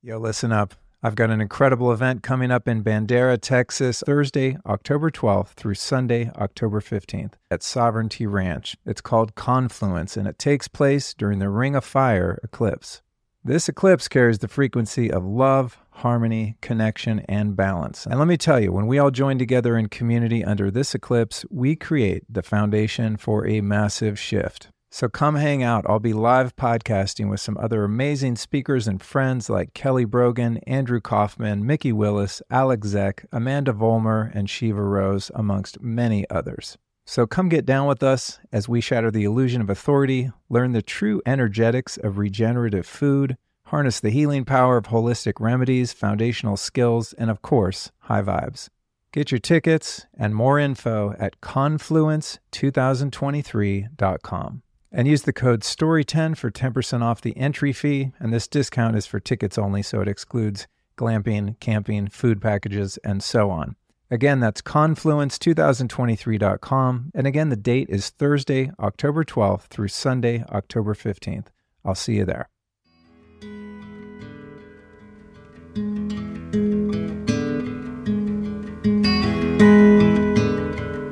Yo, listen up. I've got an incredible event coming up in Bandera, Texas, Thursday, October 12th through Sunday, October 15th at Sovereignty Ranch. It's called Confluence, and it takes place during the Ring of Fire eclipse. This eclipse carries the frequency of love, harmony, connection, and balance. And let me tell you, when we all join together in community under this eclipse, we create the foundation for a massive shift. So come hang out. I'll be live podcasting with some other amazing speakers and friends like Kelly Brogan, Andrew Kaufman, Mikki Willis, Alec Zeck, Amanda Vollmer, and Shiva Rose, amongst many others. So come get down with us as we shatter the illusion of authority, learn the true energetics of regenerative food, harness the healing power of holistic remedies, foundational skills, and of course, high vibes. Get your tickets and more info at confluence2023.com. And use the code STORY10 for 10% off the entry fee. And this discount is for tickets only, so it excludes glamping, camping, food packages, and so on. Again, that's confluence2023.com. And again, the date is Thursday, October 12th through Sunday, October 15th. I'll see you there.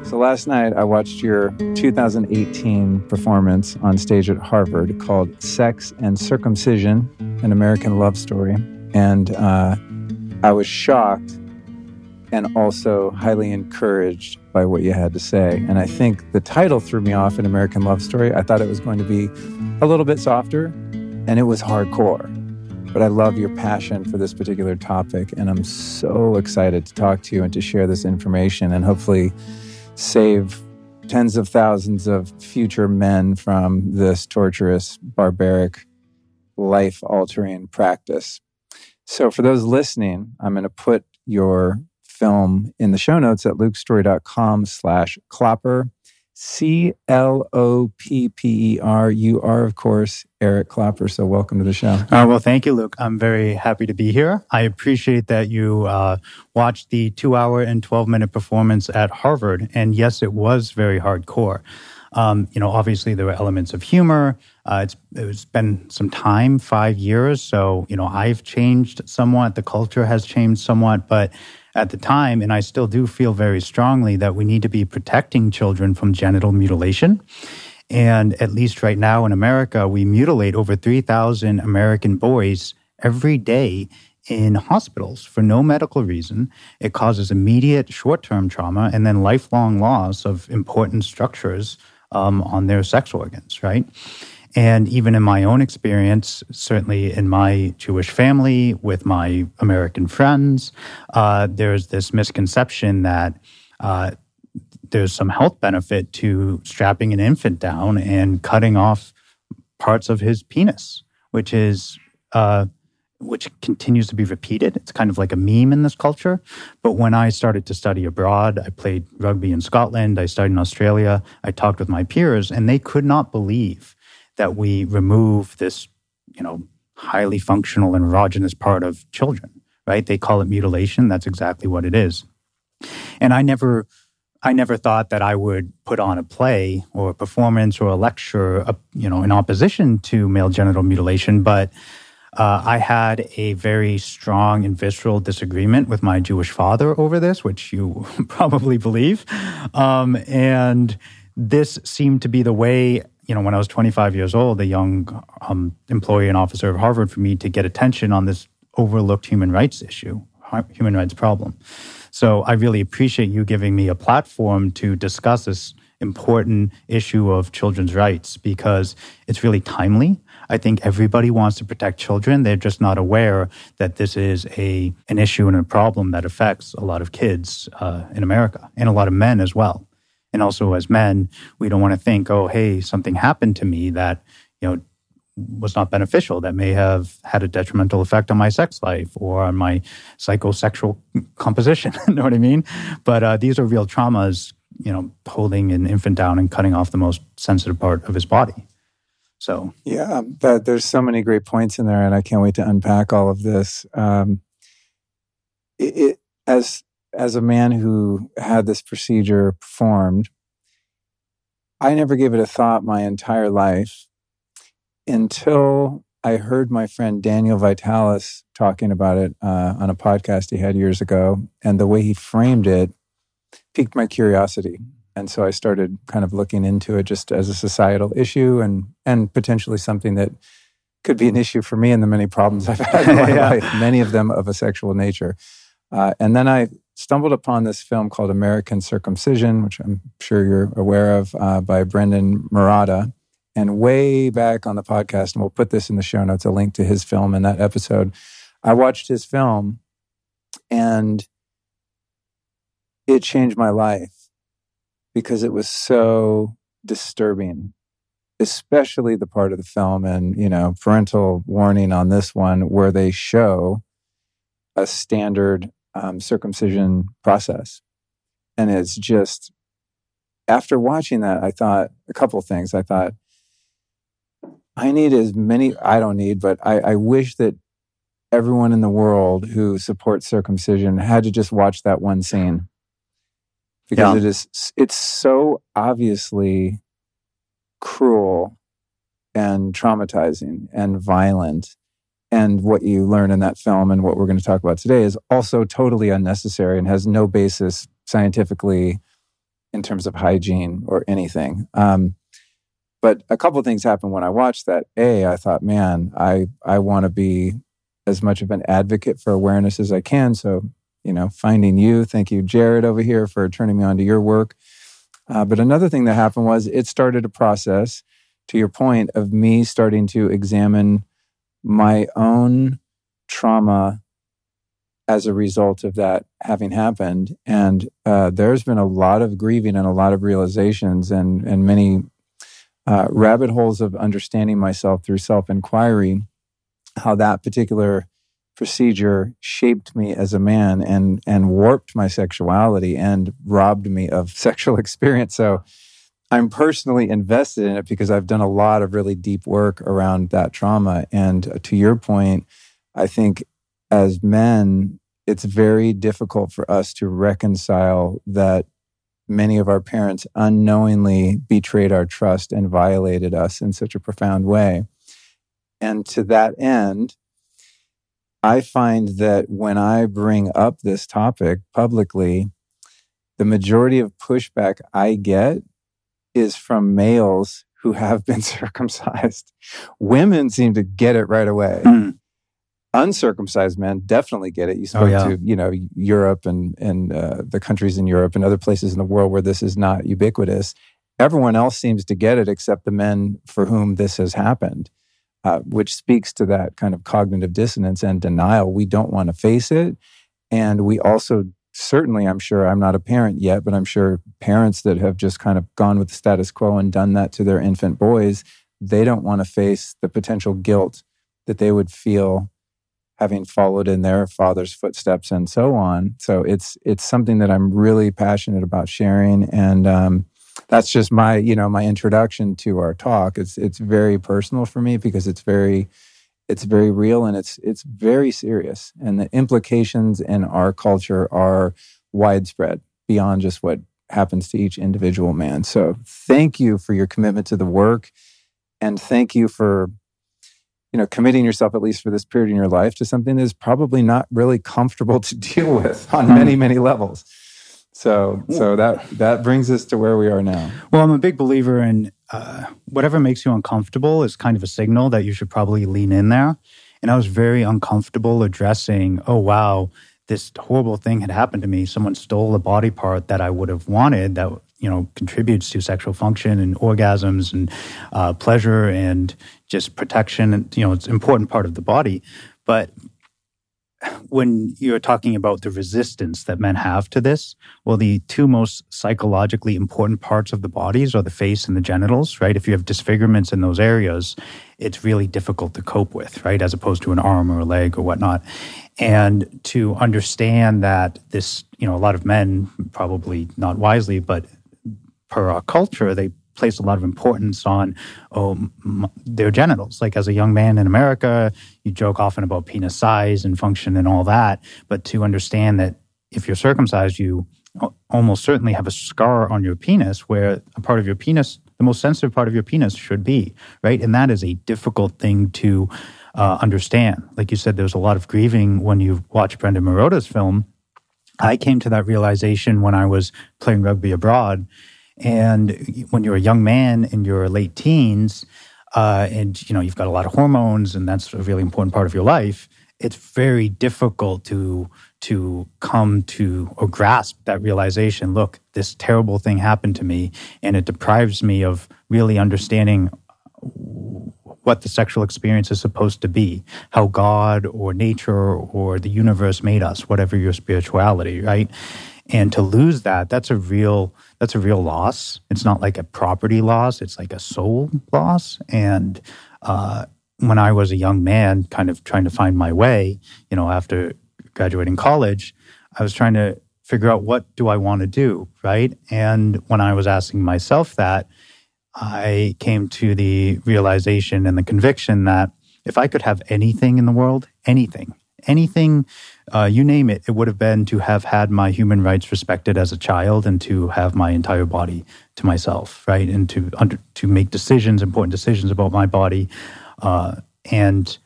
So last night I watched your 2018 performance on stage at Harvard called Sex and Circumcision An American Love Story. And uh, I was shocked and also highly encouraged by what you had to say. And I think the title threw me off An American Love Story. I thought it was going to be a little bit softer, and it was hardcore. But I love your passion for this particular topic, and I'm so excited to talk to you and to share this information and hopefully save tens of thousands of future men from this torturous, barbaric, life altering practice. So, for those listening, I'm going to put your film in the show notes at lukestorey.com slash clopper. C L O P P E R. You are, of course, Eric Clopper. So, welcome to the show. Uh, well, thank you, Luke. I'm very happy to be here. I appreciate that you uh, watched the two hour and 12 minute performance at Harvard. And yes, it was very hardcore. Um, you know, obviously there were elements of humor. Uh, it's it's been some time, five years. So you know, I've changed somewhat. The culture has changed somewhat, but at the time, and I still do feel very strongly that we need to be protecting children from genital mutilation. And at least right now in America, we mutilate over 3,000 American boys every day in hospitals for no medical reason. It causes immediate short term trauma and then lifelong loss of important structures um, on their sex organs, right? And even in my own experience, certainly in my Jewish family, with my American friends, uh, there's this misconception that uh, there's some health benefit to strapping an infant down and cutting off parts of his penis, which is uh, which continues to be repeated. It's kind of like a meme in this culture. But when I started to study abroad, I played rugby in Scotland, I studied in Australia, I talked with my peers, and they could not believe that we remove this, you know, highly functional and erogenous part of children, right? They call it mutilation. That's exactly what it is. And I never, I never thought that I would put on a play or a performance or a lecture, uh, you know, in opposition to male genital mutilation. But uh, I had a very strong and visceral disagreement with my Jewish father over this, which you probably believe. Um, and this seemed to be the way you know, when I was 25 years old, a young um, employee and officer of Harvard, for me to get attention on this overlooked human rights issue, human rights problem. So I really appreciate you giving me a platform to discuss this important issue of children's rights because it's really timely. I think everybody wants to protect children. They're just not aware that this is a an issue and a problem that affects a lot of kids uh, in America and a lot of men as well. And also as men, we don't want to think, oh, hey, something happened to me that, you know, was not beneficial, that may have had a detrimental effect on my sex life or on my psychosexual composition. you know what I mean? But uh, these are real traumas, you know, holding an infant down and cutting off the most sensitive part of his body. So, yeah, that, there's so many great points in there, and I can't wait to unpack all of this. Um, it, it, as as a man who had this procedure performed, I never gave it a thought my entire life until I heard my friend Daniel Vitalis talking about it uh, on a podcast he had years ago, and the way he framed it piqued my curiosity. And so I started kind of looking into it just as a societal issue and and potentially something that could be an issue for me and the many problems I've had in my yeah. life, many of them of a sexual nature. Uh, and then I stumbled upon this film called American Circumcision, which I'm sure you're aware of, uh, by Brendan Marotta. And way back on the podcast, and we'll put this in the show notes, a link to his film in that episode. I watched his film and it changed my life because it was so disturbing, especially the part of the film and, you know, parental warning on this one where they show a standard um, circumcision process. And it's just, after watching that, I thought a couple of things. I thought, I need as many, I don't need, but I, I wish that everyone in the world who supports circumcision had to just watch that one scene because yeah. it is it's so obviously cruel and traumatizing and violent and what you learn in that film and what we're going to talk about today is also totally unnecessary and has no basis scientifically in terms of hygiene or anything um, but a couple of things happened when i watched that a i thought man i i want to be as much of an advocate for awareness as i can so you know, finding you. Thank you, Jared, over here for turning me on to your work. Uh, but another thing that happened was it started a process, to your point, of me starting to examine my own trauma as a result of that having happened. And uh, there's been a lot of grieving and a lot of realizations and, and many uh, rabbit holes of understanding myself through self inquiry, how that particular procedure shaped me as a man and and warped my sexuality and robbed me of sexual experience so i'm personally invested in it because i've done a lot of really deep work around that trauma. And uh, to your point i think as men it's very difficult for us to reconcile that many of our parents unknowingly betrayed our trust and violated us in such a profound way. And to that end I find that when I bring up this topic publicly, the majority of pushback I get is from males who have been circumcised. Women seem to get it right away. Mm. Uncircumcised men definitely get it. You oh, spoke oh, yeah. to, you know, Europe and and uh, the countries in Europe and other places in the world where this is not ubiquitous. Everyone else seems to get it except the men for whom this has happened uh, which speaks to that kind of cognitive dissonance and denial. We don't want to face it. And we also certainly, I'm sure, I'm not a parent yet, but I'm sure parents that have just kind of gone with the status quo and done that to their infant boys, they don't want to face the potential guilt that they would feel having followed in their father's footsteps and so on. So it's it's something that I'm really passionate about sharing, and um, that's just my you know my introduction to our talk it's it's very personal for me because it's very it's very real and it's it's very serious. And the implications in our culture are widespread beyond just what happens to each individual man. So thank you for your commitment to the work and thank you for you know committing yourself at least for this period in your life to something that is probably not really comfortable to deal with on hmm. many many levels so, so that that brings us to where we are now. Well, I'm a big believer in uh, whatever makes you uncomfortable is kind of a signal that you should probably lean in there. And I was very uncomfortable addressing, oh wow, this horrible thing had happened to me. Someone stole a body part that I would have wanted that you know contributes to sexual function and orgasms and uh, pleasure and just protection. And you know, it's an important part of the body. But when you're talking about the resistance that men have to this, well, the two most psychologically important parts of the bodies are the face and the genitals, right? If you have disfigurements in those areas, it's really difficult to cope with, right? As opposed to an arm or a leg or whatnot. And to understand that this, you know, a lot of men, probably not wisely, but per our culture, they place a lot of importance on oh, m- their genitals. Like as a young man in America, you joke often about penis size and function and all that. But to understand that if you're circumcised, you almost certainly have a scar on your penis where a part of your penis the most sensitive part of your penis should be, right? And that is a difficult thing to uh, understand. Like you said, there's a lot of grieving when you watch Brendan Marotta's film. I came to that realization when I was playing rugby abroad. And when you're a young man in your late teens, uh, and you know you've got a lot of hormones, and that's a really important part of your life. It's very difficult to to come to or grasp that realization. Look, this terrible thing happened to me, and it deprives me of really understanding what the sexual experience is supposed to be, how God or nature or the universe made us, whatever your spirituality, right? And to lose that, that's a real that's a real loss. It's not like a property loss; it's like a soul loss. And uh, when I was a young man, kind of trying to find my way, you know, after graduating college, I was trying to figure out what do I want to do, right? And when I was asking myself that, I came to the realization and the conviction that if I could have anything in the world, anything, anything, uh, you name it, it would have been to have had my human rights respected as a child and to have my entire body to myself, right? And to under, to make decisions, important decisions about my body, uh, and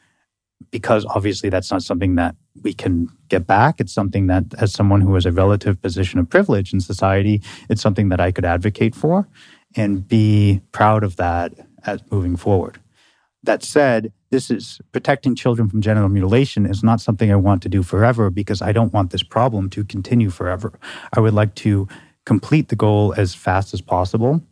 because obviously that's not something that we can get back. It's something that, as someone who has a relative position of privilege in society, it's something that I could advocate for and be proud of that as moving forward. That said, this is protecting children from genital mutilation is not something I want to do forever because I don't want this problem to continue forever. I would like to complete the goal as fast as possible.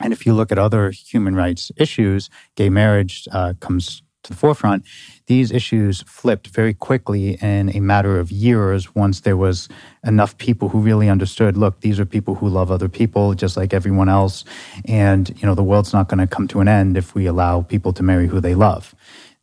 And if you look at other human rights issues, gay marriage uh, comes to the forefront, these issues flipped very quickly in a matter of years once there was enough people who really understood look these are people who love other people just like everyone else and you know the world's not going to come to an end if we allow people to marry who they love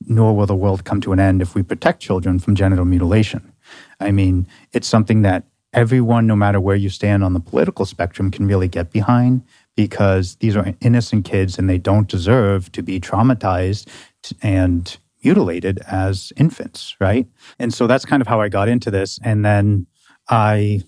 nor will the world come to an end if we protect children from genital mutilation. I mean it's something that everyone no matter where you stand on the political spectrum can really get behind because these are innocent kids and they don't deserve to be traumatized and mutilated as infants, right? And so that's kind of how I got into this. And then I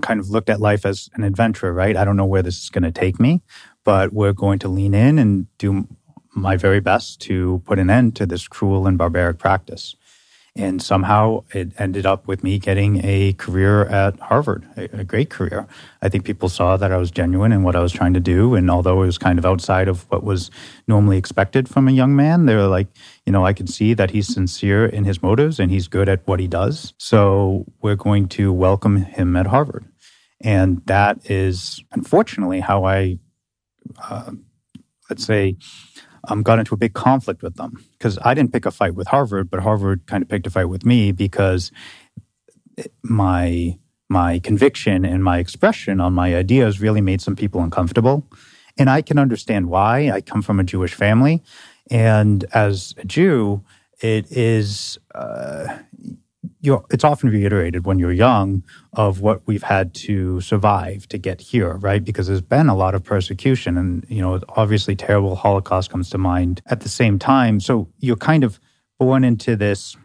kind of looked at life as an adventure, right? I don't know where this is going to take me, but we're going to lean in and do my very best to put an end to this cruel and barbaric practice. And somehow it ended up with me getting a career at Harvard, a, a, great career. I think people saw that I was genuine in what I was trying to do. And although it was kind of outside of what was normally expected from a young man, they were like, you know, I can see that he's sincere in his motives and he's good at what he does. So we're going to welcome him at Harvard. And that is unfortunately how I, uh, let's say, um, got into a big conflict with them because I didn't pick a fight with Harvard, but Harvard kind of picked a fight with me because my my conviction and my expression on my ideas really made some people uncomfortable. And I can understand why. I come from a Jewish family. And as a Jew, it is, uh, it's often reiterated when you're young of what we've had to survive to get here, right? Because there's been a lot of persecution and, you know, obviously terrible Holocaust comes to mind at the same time. So you're kind of born into this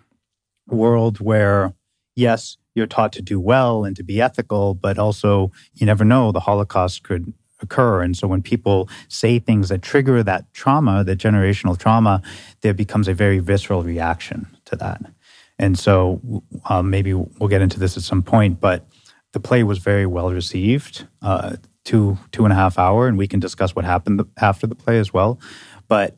world where, yes, you're taught to do well and to be ethical, but also you never know the Holocaust could occur. And so when people say things that trigger that trauma, that generational trauma, there becomes a very visceral reaction to that. And so um, maybe we'll get into this at some point, but the play was very well received, uh, two two and a half hour, and we can discuss what happened after the play as well. But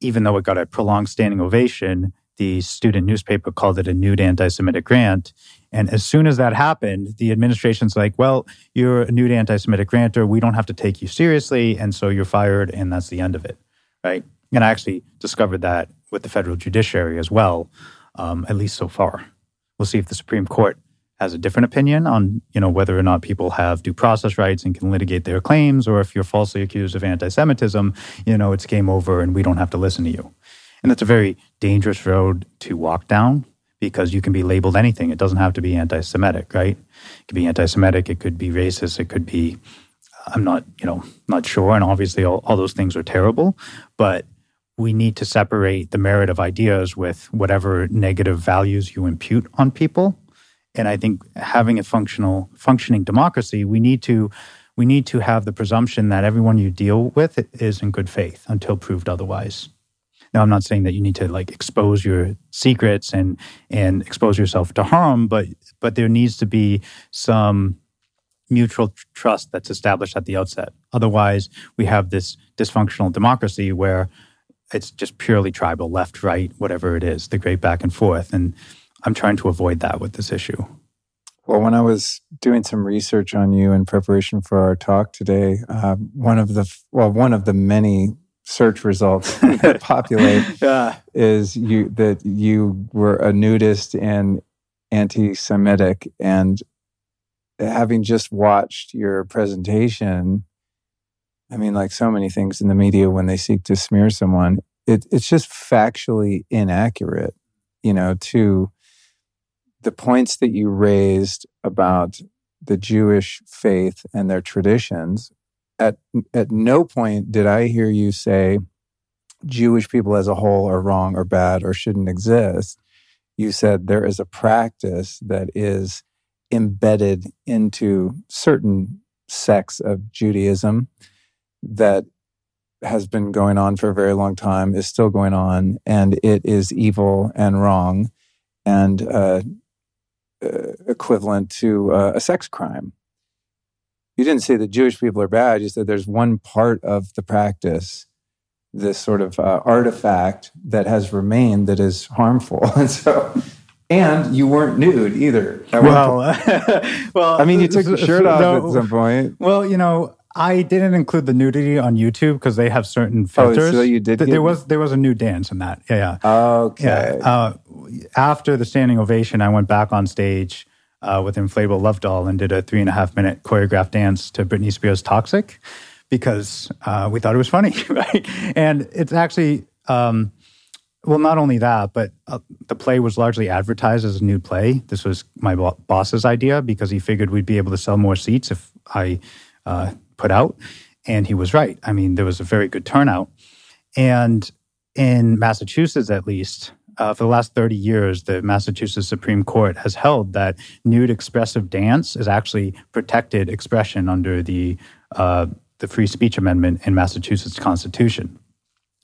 even though it got a prolonged standing ovation, the student newspaper called it a nude anti-Semitic grant. And as soon as that happened, the administration's like, "Well, you're a nude anti-Semitic grantor. We don't have to take you seriously, and so you're fired, and that's the end of it." Right? And I actually discovered that with the federal judiciary as well um, at least so far. We'll see if the Supreme Court has a different opinion on you know whether or not people have due process rights and can litigate their claims, or if you're falsely accused of anti-Semitism, you know it's game over and we don't have to listen to you. And that's a very dangerous road to walk down because you can be labeled anything. It doesn't have to be anti-Semitic, right? It could be anti-Semitic. It could be racist. It could be I'm not you know not sure. And obviously all, all those things are terrible, but we need to separate the merit of ideas with whatever negative values you impute on people. And I think having a functional, functioning democracy, we need to we need to have the presumption that everyone you deal with is in good faith until proved otherwise. Now, I'm not saying that you need to like expose your secrets and and expose yourself to harm, but but there needs to be some mutual trust that's established at the outset. Otherwise, we have this dysfunctional democracy where it's just purely tribal, left, right, whatever it is, the great back and forth. And I'm trying to avoid that with this issue. Well, when I was doing some research on you in preparation for our talk today, uh, one of the well, one of the many search results that populate yeah. is you that you were a nudist and anti-Semitic, and having just watched your presentation, I mean, like so many things in the media, when they seek to smear someone, it, it's just factually inaccurate, you know, to the points that you raised about the Jewish faith and their traditions. At, at no point did I hear you say Jewish people as a whole are wrong or bad or shouldn't exist. You said there is a practice that is embedded into certain sects of Judaism that has been going on for a very long time, is still going on, and it is evil and wrong and uh, uh, equivalent to uh, a sex crime. You didn't say that Jewish people are bad. You said there's one part of the practice, this sort of uh, artifact that has remained that is harmful. And so and you weren't nude either. Well, well, I mean, you took your shirt off no, at some point. Well, you know, I didn't include the nudity on YouTube because they have certain filters. Oh, so you did. There was there was a nude dance in that. Yeah, yeah. Okay. Yeah. Uh, after the standing ovation, I went back on stage uh, with Inflatable Love Doll and did a three and a half minute choreographed dance to Britney Spears' "Toxic" because uh, we thought it was funny, right? And it's actually. Um, well, not only that, but uh, the play was largely advertised as a new play. This was my bo- boss's idea because he figured we'd be able to sell more seats if I uh, put out. And he was right. I mean, there was a very good turnout. And in Massachusetts, at least, uh, for the last 30 years, the Massachusetts Supreme Court has held that nude expressive dance is actually protected expression under the, uh, the Free Speech Amendment in Massachusetts Constitution.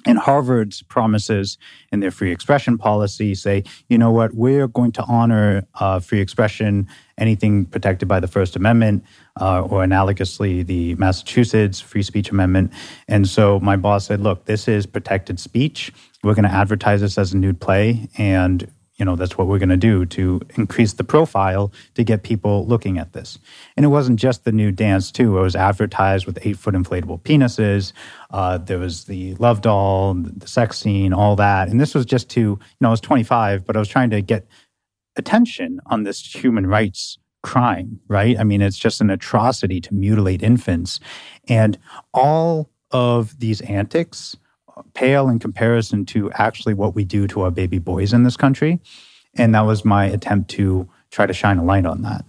And Harvard's promises in their free expression policy say, you know what, we're going to honor uh, free expression, anything protected by the First Amendment, uh, or analogously, the Massachusetts Free Speech Amendment. And so my boss said, look, this is protected speech. We're going to advertise this as a nude play, and you know that's what we're going to do to increase the profile to get people looking at this and it wasn't just the new dance too it was advertised with eight foot inflatable penises uh, there was the love doll the sex scene all that and this was just to you know i was 25 but i was trying to get attention on this human rights crime right i mean it's just an atrocity to mutilate infants and all of these antics pale in comparison to actually what we do to our baby boys in this country. And that was my attempt to try to shine a light on that.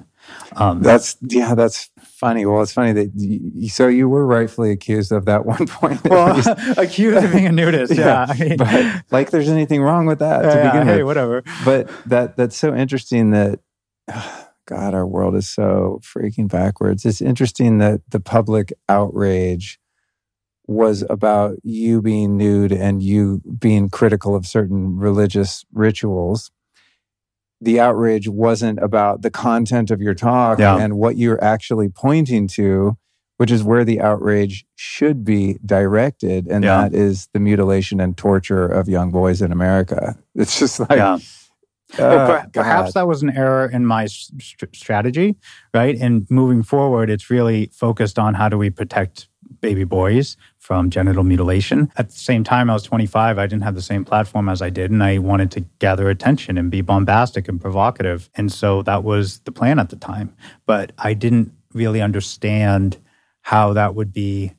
Um, that's yeah, that's funny. Well, it's funny that you, so you were rightfully accused of that one point. Well, accused of being a nudist. yeah, I mean, but like there's anything wrong with that to yeah, begin hey, with. whatever. But that that's so interesting that. God, our world is so freaking backwards. It's interesting that the public outrage was about you being nude and you being critical of certain religious rituals. The outrage wasn't about the content of your talk yeah. and what you're actually pointing to, which is where the outrage should be directed. And yeah. that is the mutilation and torture of young boys in America. It's just like, yeah. Uh, well, per- perhaps that was an error in my st- strategy, right? And moving forward, it's really focused on how do we protect baby boys from genital mutilation. At the same time, I was 25. I didn't have the same platform as I did, and I wanted to gather attention and be bombastic and provocative. And so that was the plan at the time. But I didn't really understand how that would be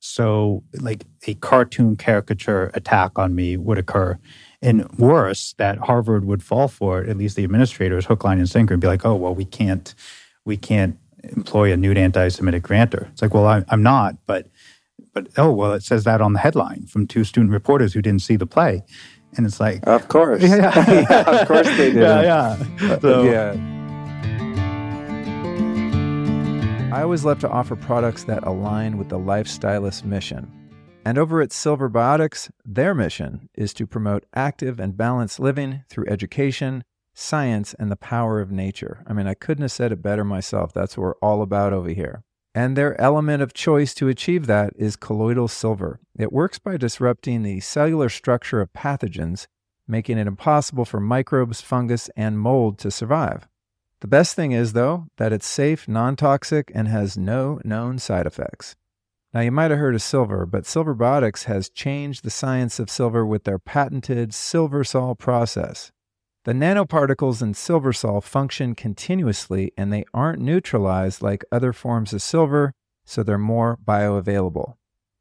so like a cartoon caricature attack on me would occur. And worse, that Harvard would fall for it, at least the administrators, hook, line, and sinker, and be like, oh, well, we can't, we can't employ a nude anti-Semitic grantor. It's like, well, I, I'm not, but but oh well it says that on the headline from two student reporters who didn't see the play. And it's like of course. Yeah, yeah of course they did. Yeah yeah. Uh, so, yeah. I always love to offer products that align with the lifestylist mission. And over at Silver Biotics, their mission is to promote active and balanced living through education, science, and the power of nature. I mean, I couldn't have said it better myself. That's what we're all about over here. And their element of choice to achieve that is colloidal silver. It works by disrupting the cellular structure of pathogens, making it impossible for microbes, fungus, and mold to survive. The best thing is, though, that it's safe, non toxic, and has no known side effects. Now, you might have heard of silver, but Silver Biotics has changed the science of silver with their patented SilverSol process. The nanoparticles in SilverSol function continuously and they aren't neutralized like other forms of silver, so they're more bioavailable.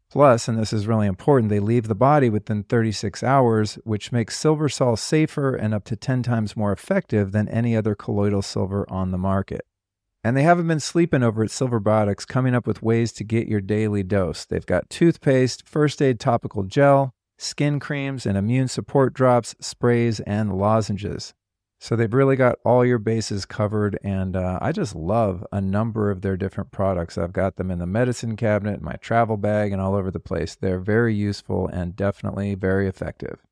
Plus, and this is really important, they leave the body within 36 hours, which makes SilverSol safer and up to 10 times more effective than any other colloidal silver on the market. And they haven't been sleeping over at Silver Biotics coming up with ways to get your daily dose. They've got toothpaste, first aid topical gel, skin creams, and immune support drops, sprays, and lozenges. So they've really got all your bases covered, and uh, I just love a number of their different products. I've got them in the medicine cabinet, my travel bag, and all over the place. They're very useful and definitely very effective.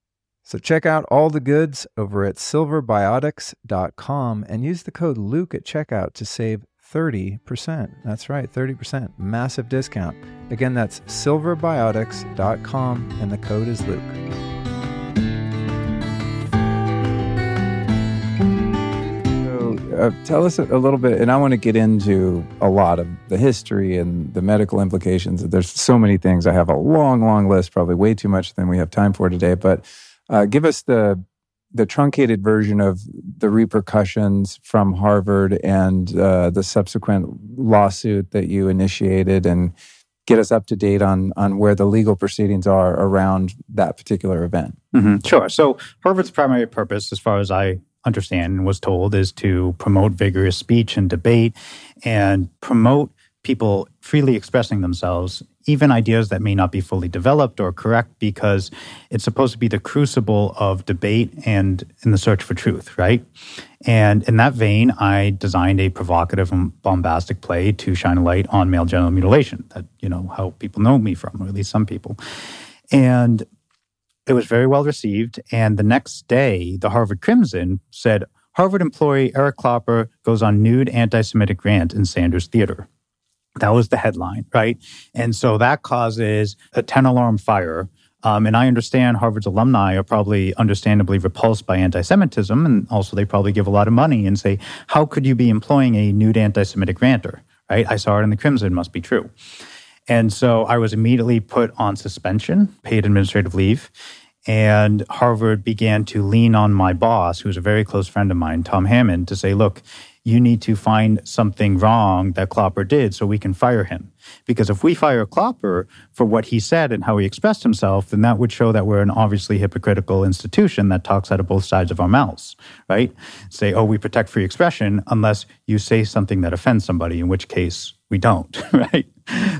So check out all the goods over at silverbiotics.com and use the code Luke at checkout to save 30%. That's right, 30%. Massive discount. Again, that's silverbiotics.com and the code is Luke. uh, tell us a, a little bit, and I want to get into a lot of the history and the medical implications. There's so many things. I have a long, long list, probably way too much than we have time for today. But uh, give us the the truncated version of the repercussions from Harvard and uh, the subsequent lawsuit that you initiated, and get us up to date on on where the legal proceedings are around that particular event. Mm-hmm. Sure. So Harvard's primary purpose, as far as I understand and was told is to promote vigorous speech and debate and promote people freely expressing themselves, even ideas that may not be fully developed or correct, because it's supposed to be the crucible of debate and in the search for truth, right? And in that vein, I designed a provocative and bombastic play to shine a light on male genital mutilation. That, you know, how people know me from, or at least some people. And it was very well received. And the next day, the Harvard Crimson said Harvard employee Eric Clopper goes on nude anti Semitic rant in Sanders Theater. That was the headline, right? And so that causes a 10 alarm fire. Um, and I understand Harvard's alumni are probably understandably repulsed by anti Semitism. And also, they probably give a lot of money and say, How could you be employing a nude anti Semitic ranter? Right? I saw it in the Crimson, must be true. And so I was immediately put on suspension, paid administrative leave. And Harvard began to lean on my boss, who's a very close friend of mine, Tom Hammond, to say, look, you need to find something wrong that Clopper did so we can fire him. Because if we fire Clopper for what he said and how he expressed himself, then that would show that we're an obviously hypocritical institution that talks out of both sides of our mouths, right? Say, oh, we protect free expression unless you say something that offends somebody, in which case we don't, right?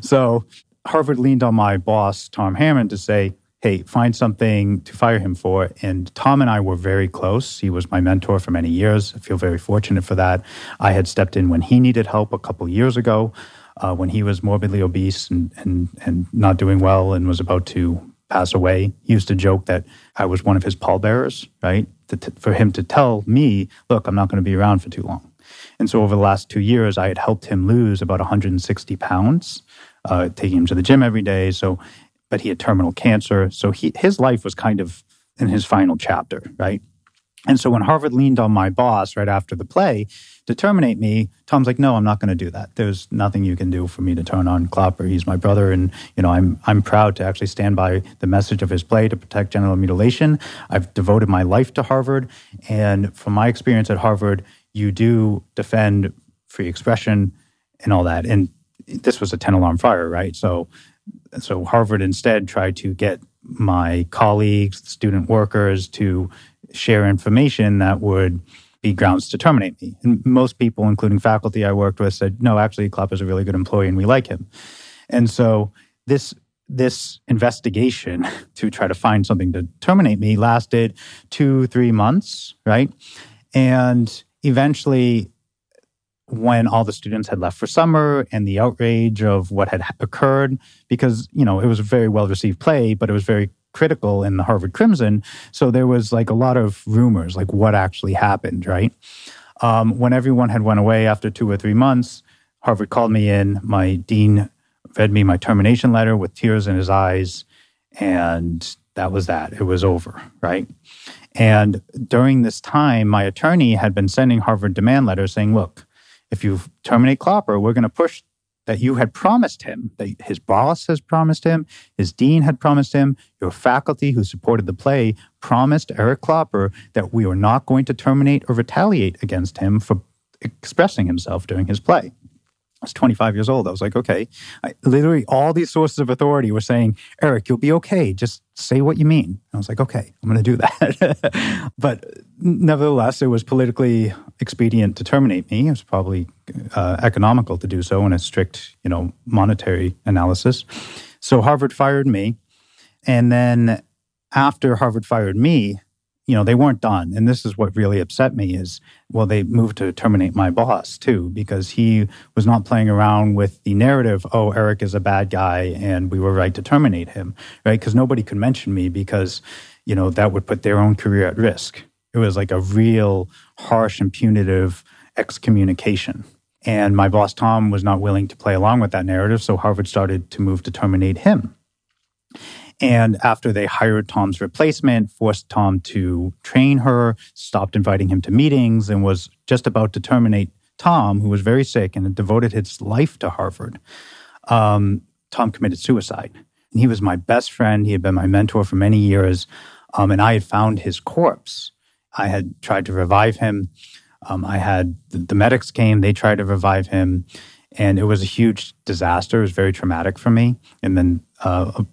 So Harvard leaned on my boss, Tom Hammond, to say, hey, find something to fire him for. And Tom and I were very close. He was my mentor for many years. I feel very fortunate for that. I had stepped in when he needed help a couple years ago, uh, when he was morbidly obese and, and, and not doing well and was about to pass away. He used to joke that I was one of his pallbearers, right? To, for him to tell me, look, I'm not going to be around for too long. And so over the last two years, I had helped him lose about 160 pounds, uh, taking him to the gym every day. So, but he had terminal cancer. So he, his life was kind of in his final chapter, right? And so when Harvard leaned on my boss right after the play to terminate me, Tom's like, "No, I'm not going to do that. There's nothing you can do for me to turn on Clopper. He's my brother, and you know I'm I'm proud to actually stand by the message of his play to protect genital mutilation. I've devoted my life to Harvard, and from my experience at Harvard, you do defend free expression and all that. And this was a 10 alarm fire, right? So, so Harvard instead tried to get my colleagues, student workers to share information that would be grounds to terminate me. And most people, including faculty I worked with, said, no, actually, Klopp is a really good employee and we like him. And so this this investigation to try to find something to terminate me lasted two, three months, right? And eventually when all the students had left for summer and the outrage of what had occurred, because, you know, it was a very well received play, but it was very critical in the Harvard Crimson. So there was like a lot of rumors, like what actually happened, right? Um, when everyone had went away after two or three months, Harvard called me in. My dean read me my termination letter with tears in his eyes, and that was that. It was over, right? And during this time, my attorney had been sending Harvard demand letters saying, look, if you terminate Clopper, we're going to push that you had promised him, that his boss has promised him, his dean had promised him, your faculty who supported the play promised Eric Clopper that we were not going to terminate or retaliate against him for expressing himself during his play. Was 25 years old. I was like, okay. I, literally, all these sources of authority were saying, Eric, you'll be okay. Just say what you mean. I was like, okay, I'm going to do that. but nevertheless, it was politically expedient to terminate me. It was probably uh, economical to do so in a strict, you know, monetary analysis. So Harvard fired me. And then after Harvard fired me, you know, they weren't done. And this is what really upset me is, well, they moved to terminate my boss too, because he was not playing around with the narrative, oh, Eric is a bad guy and we were right to terminate him, right? Because nobody could mention me because, you know, that would put their own career at risk. It was like a real harsh and punitive excommunication. And my boss, Tom, was not willing to play along with that narrative. So Harvard started to move to terminate him. And after they hired Tom's replacement, forced Tom to train her, stopped inviting him to meetings, and was just about to terminate Tom, who was very sick and had devoted his life to Harvard, um, Tom committed suicide. And he was my best friend. He had been my mentor for many years. Um, and I had found his corpse. I had tried to revive him. Um, I had the, the, medics came, they tried to revive him. And it was a huge disaster. It was very traumatic for me. And then uh,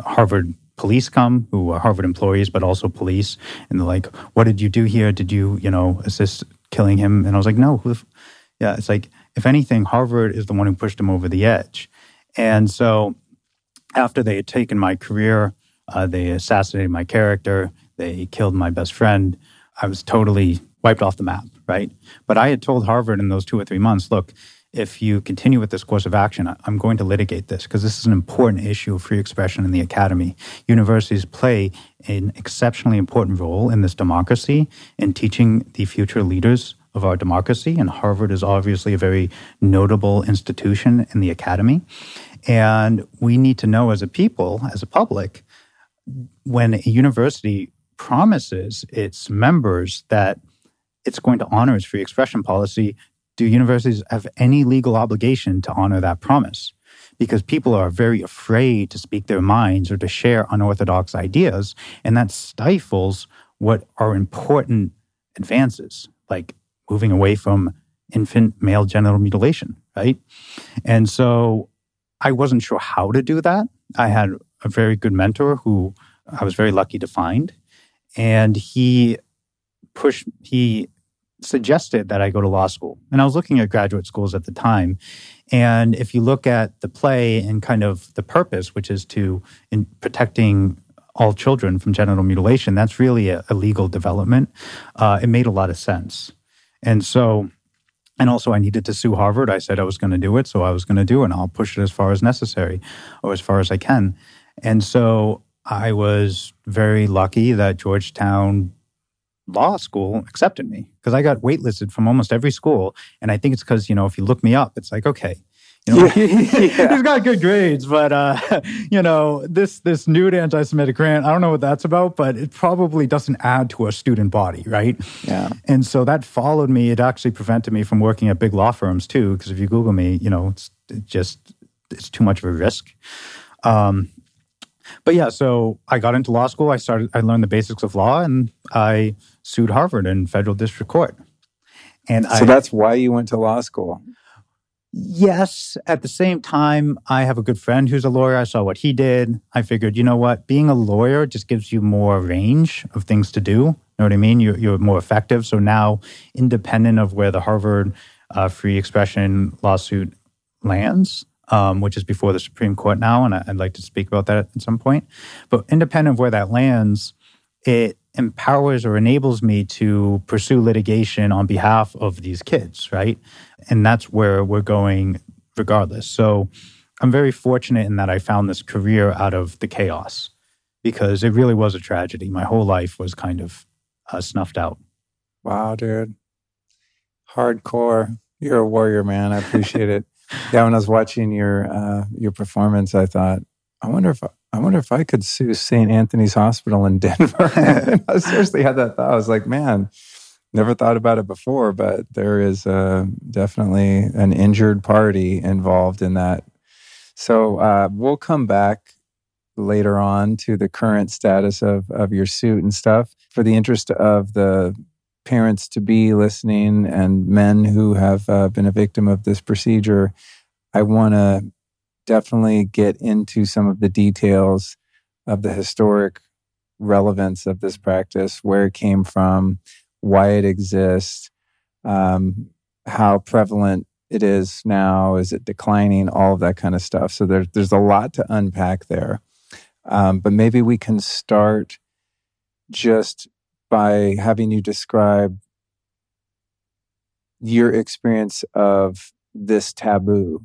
Harvard police come, who are Harvard employees, but also police. And they're like, what did you do here? Did you, you know, assist killing him? And I was like, no. Yeah, it's like, if anything, Harvard is the one who pushed him over the edge. And so after they had taken my career, uh, they assassinated my character, they killed my best friend, I was totally wiped off the map, right? But I had told Harvard in those two or three months, look, if you continue with this course of action, I'm going to litigate this because this is an important issue of free expression in the academy. Universities play an exceptionally important role in this democracy in teaching the future leaders of our democracy. And Harvard is obviously a very notable institution in the academy. And we need to know as a people, as a public, when a university promises its members that it's going to honor its free expression policy, do universities have any legal obligation to honor that promise? Because people are very afraid to speak their minds or to share unorthodox ideas, and that stifles what are important advances, like moving away from infant male genital mutilation, right? And so I wasn't sure how to do that. I had a very good mentor who I was very lucky to find. And he pushed, he suggested that I go to law school. And I was looking at graduate schools at the time. And if you look at the play and kind of the purpose, which is to in protecting all children from genital mutilation, that's really a, a legal development. Uh, it made a lot of sense. And so, and also I needed to sue Harvard. I said I was going to do it, so I was going to do it, and I'll push it as far as necessary or as far as I can. And so I was very lucky that Georgetown law school accepted me because I got waitlisted from almost every school. And I think it's because, you know, if you look me up, it's like, okay, you know, yeah. he's got good grades, but uh, you know, this this nude anti-Semitic grant, I don't know what that's about, but it probably doesn't add to a student body, right? Yeah. And so that followed me. It actually prevented me from working at big law firms too, because if you Google me, you know, it's it just it's too much of a risk. Um, but yeah, so I got into law school. I started. I learned the basics of law, and I sued Harvard in federal district court. And so I, that's why you went to law school. Yes. At the same time, I have a good friend who's a lawyer. I saw what he did. I figured, you know what? Being a lawyer just gives you more range of things to do. You know what I mean? You're, you're more effective. So now, independent of where the Harvard uh, free expression lawsuit lands, um, which is before the Supreme Court now, and I'd like to speak about that at some point. But independent of where that lands, it empowers or enables me to pursue litigation on behalf of these kids, right? And that's where we're going regardless. So I'm very fortunate in that I found this career out of the chaos because it really was a tragedy. My whole life was kind of uh, snuffed out. Wow, dude. Hardcore. You're a warrior, man. I appreciate it. Yeah, when I was watching your uh, your performance, I thought, I wonder if I wonder if I could sue St. Anthony's Hospital in Denver. I seriously had that thought. I was like, man, never thought about it before, but there is uh, definitely an injured party involved in that. So uh, we'll come back later on to the current status of of your suit and stuff. For the interest of the parents to be listening and men who have uh, been a victim of this procedure, I want to definitely get into some of the details of the historic relevance of this practice, where it came from, why it exists, um, how prevalent it is now, is it declining, all of that kind of stuff. So there, there's a lot to unpack there. Um, but maybe we can start just by having you describe your experience of this taboo.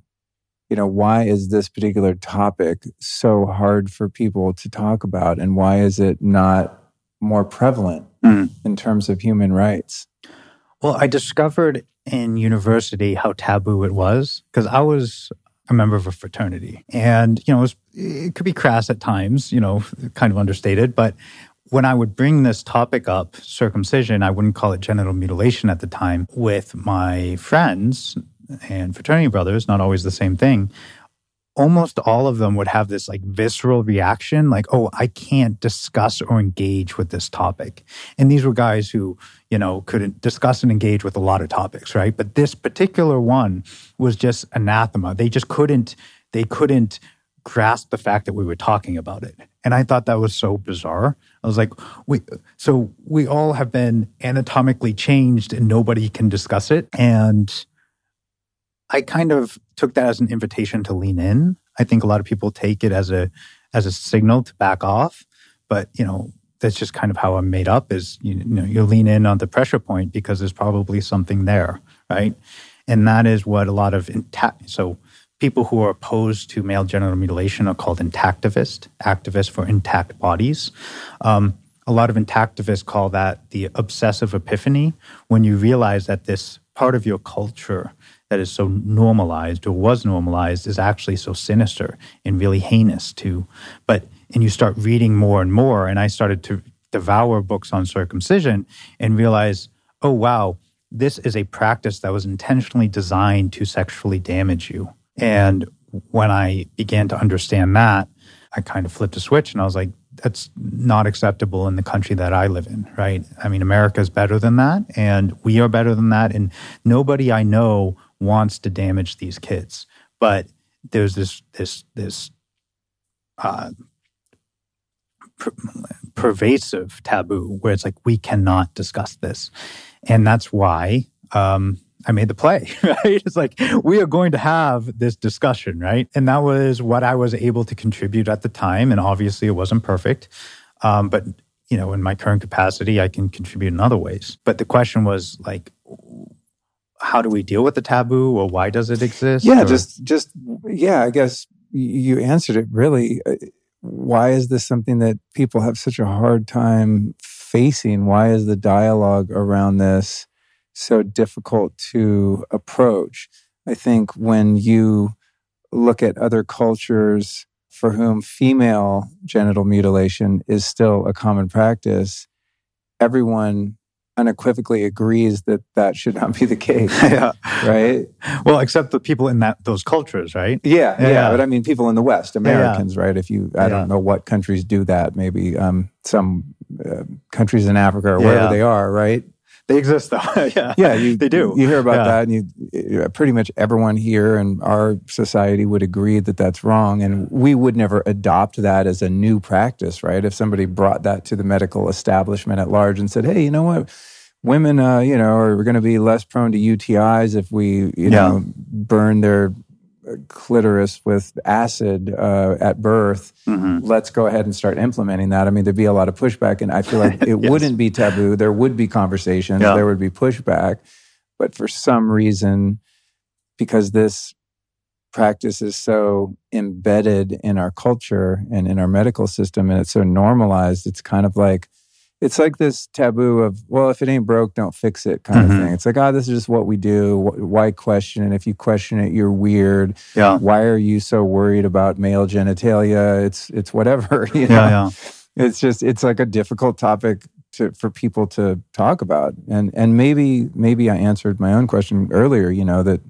You know, why is this particular topic so hard for people to talk about? And why is it not more prevalent mm. in terms of human rights? Well, I discovered in university how taboo it was because I was a member of a fraternity. And, you know, it, was, it could be crass at times, you know, kind of understated, but when I would bring this topic up, circumcision, I wouldn't call it genital mutilation at the time, with my friends and fraternity brothers, not always the same thing, almost all of them would have this like visceral reaction, like, oh, I can't discuss or engage with this topic. And these were guys who, you know, couldn't discuss and engage with a lot of topics, right? But this particular one was just anathema. They just couldn't, they couldn't grasp the fact that we were talking about it. And I thought that was so bizarre. I was like, we, so we all have been anatomically changed and nobody can discuss it. And I kind of took that as an invitation to lean in. I think a lot of people take it as a, as a signal to back off. But, you know, that's just kind of how I'm made up is, you know, you lean in on the pressure point because there's probably something there. Right. And that is what a lot of intact, so people who are opposed to male genital mutilation are called intactivists, activists for intact bodies. Um, a lot of intactivists call that the obsessive epiphany when you realize that this part of your culture that is so normalized or was normalized is actually so sinister and really heinous too. But and you start reading more and more, and I started to devour books on circumcision and realize, oh wow, this is a practice that was intentionally designed to sexually damage you. And when I began to understand that, I kind of flipped a switch and I was like, that's not acceptable in the country that I live in, right? I mean, America is better than that, and we are better than that. And nobody I know wants to damage these kids. But there's this, this, this, uh, per- pervasive taboo where it's like, we cannot discuss this. And that's why, um, I made the play, right? It's like, we are going to have this discussion, right? And that was what I was able to contribute at the time. And obviously, it wasn't perfect. Um, but, you know, in my current capacity, I can contribute in other ways. But the question was like, how do we deal with the taboo or why does it exist? Yeah, or? just, just, yeah, I guess you answered it really. Uh, why is this something that people have such a hard time facing? Why is the dialogue around this? so difficult to approach. I think when you look at other cultures for whom female genital mutilation is still a common practice, everyone unequivocally agrees that that should not be the case. yeah. Right. Well, except the people in that those cultures, right? Yeah, yeah. yeah. But I mean, people in the West, Americans, yeah. right? If you, I don't know what countries do that. Maybe um, some uh, countries in Africa or wherever they are, right? They exist though. yeah. Yeah. You, they do. You hear about yeah. that and you, pretty much everyone here in our society would agree that that's wrong. And we would never adopt that as a new practice, right? If somebody brought that to the medical establishment at large and said, hey, you know what? Women, uh, you know, are going to be less prone to UTIs if we, you yeah. know, burn their clitoris with acid uh, at birth. Mm-hmm. Let's go ahead and start implementing that. I mean, there'd be a lot of pushback, and I feel like it yes. wouldn't be taboo. There would be conversations. Yeah. There would be pushback, but for some reason, because this practice is so embedded in our culture and in our medical system, and it's so normalized, it's kind of like it's like this taboo of well if it ain't broke don't fix it kind mm-hmm. of thing. It's like oh this is just what we do. Why question it? If you question it you're weird. Yeah. Why are you so worried about male genitalia? It's it's whatever you know? yeah, yeah. it's just it's like a difficult topic to, for people to talk about. And and maybe maybe i answered my own question earlier you know that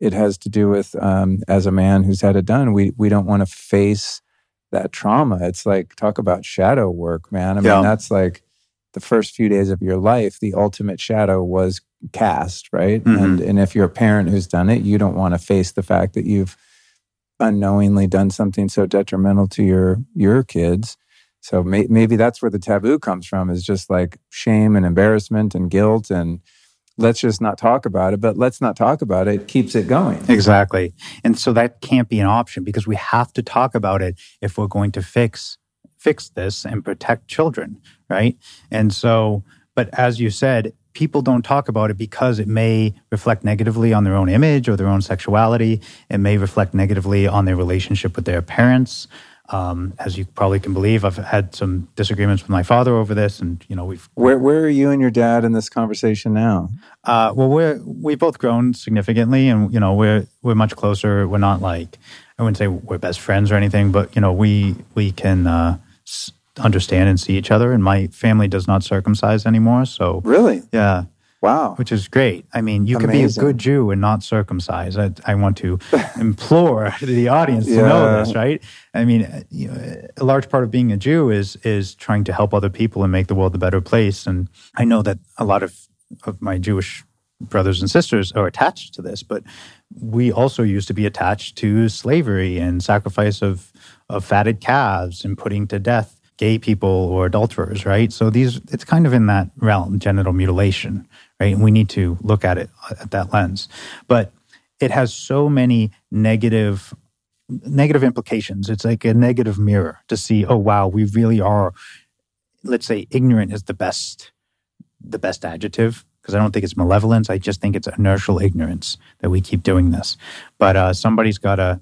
it has to do with um, as a man who's had it done we we don't want to face that trauma. It's like talk about shadow work man. I mean yeah. that's like the first few days of your life, the ultimate shadow was cast, right? Mm-hmm. And and if you're a parent who's done it, you don't want to face the fact that you've unknowingly done something so detrimental to your your kids. So may, maybe that's where the taboo comes from is just like shame and embarrassment and guilt and let's just not talk about it but let's not talk about it, it keeps it going exactly and so that can't be an option because we have to talk about it if we're going to fix fix this and protect children, right? And so, but as you said, people don't talk about it because it may reflect negatively on their own image or their own sexuality. It may reflect negatively on their relationship with their parents. Um, as you probably can believe, I've had some disagreements with my father over this, and you know we've. Where Where are you and your dad in this conversation now? Uh, well, we're we've both grown significantly, and you know we're we're much closer. We're not like I wouldn't say we're best friends or anything, but you know we we can. Uh, understand and see each other. And my family does not circumcise anymore. So really, yeah. Wow. Which is great. I mean, you Amazing. can be a good Jew and not circumcised. I, I want to implore the audience to yeah. know this, right? I mean, you know, a large part of being a Jew is is trying to help other people and make the world a better place. And I know that a lot of, of my Jewish brothers and sisters are attached to this, but we also used to be attached to slavery and sacrifice of, of fatted calves and putting to death gay people or adulterers, right? So these, it's kind of in that realm, genital mutilation, right? And we need to look at it at that lens. But it has so many negative negative implications. It's like a negative mirror to see, oh wow, we really are let's say ignorant is the best the best adjective because I don't think it's malevolence. I just think it's inertial ignorance that we keep doing this. But uh, somebody's got to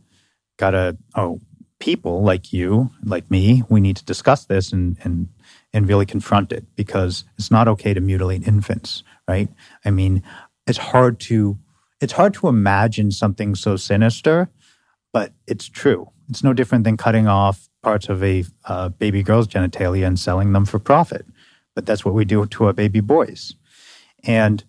got to oh people like you, like me, we need to discuss this and and and really confront it because it's not okay to mutilate infants, right? I mean, it's hard to it's hard to imagine something so sinister, but it's true. It's no different than cutting off parts of a uh, baby girl's genitalia and selling them for profit. But that's what we do to our baby boys. And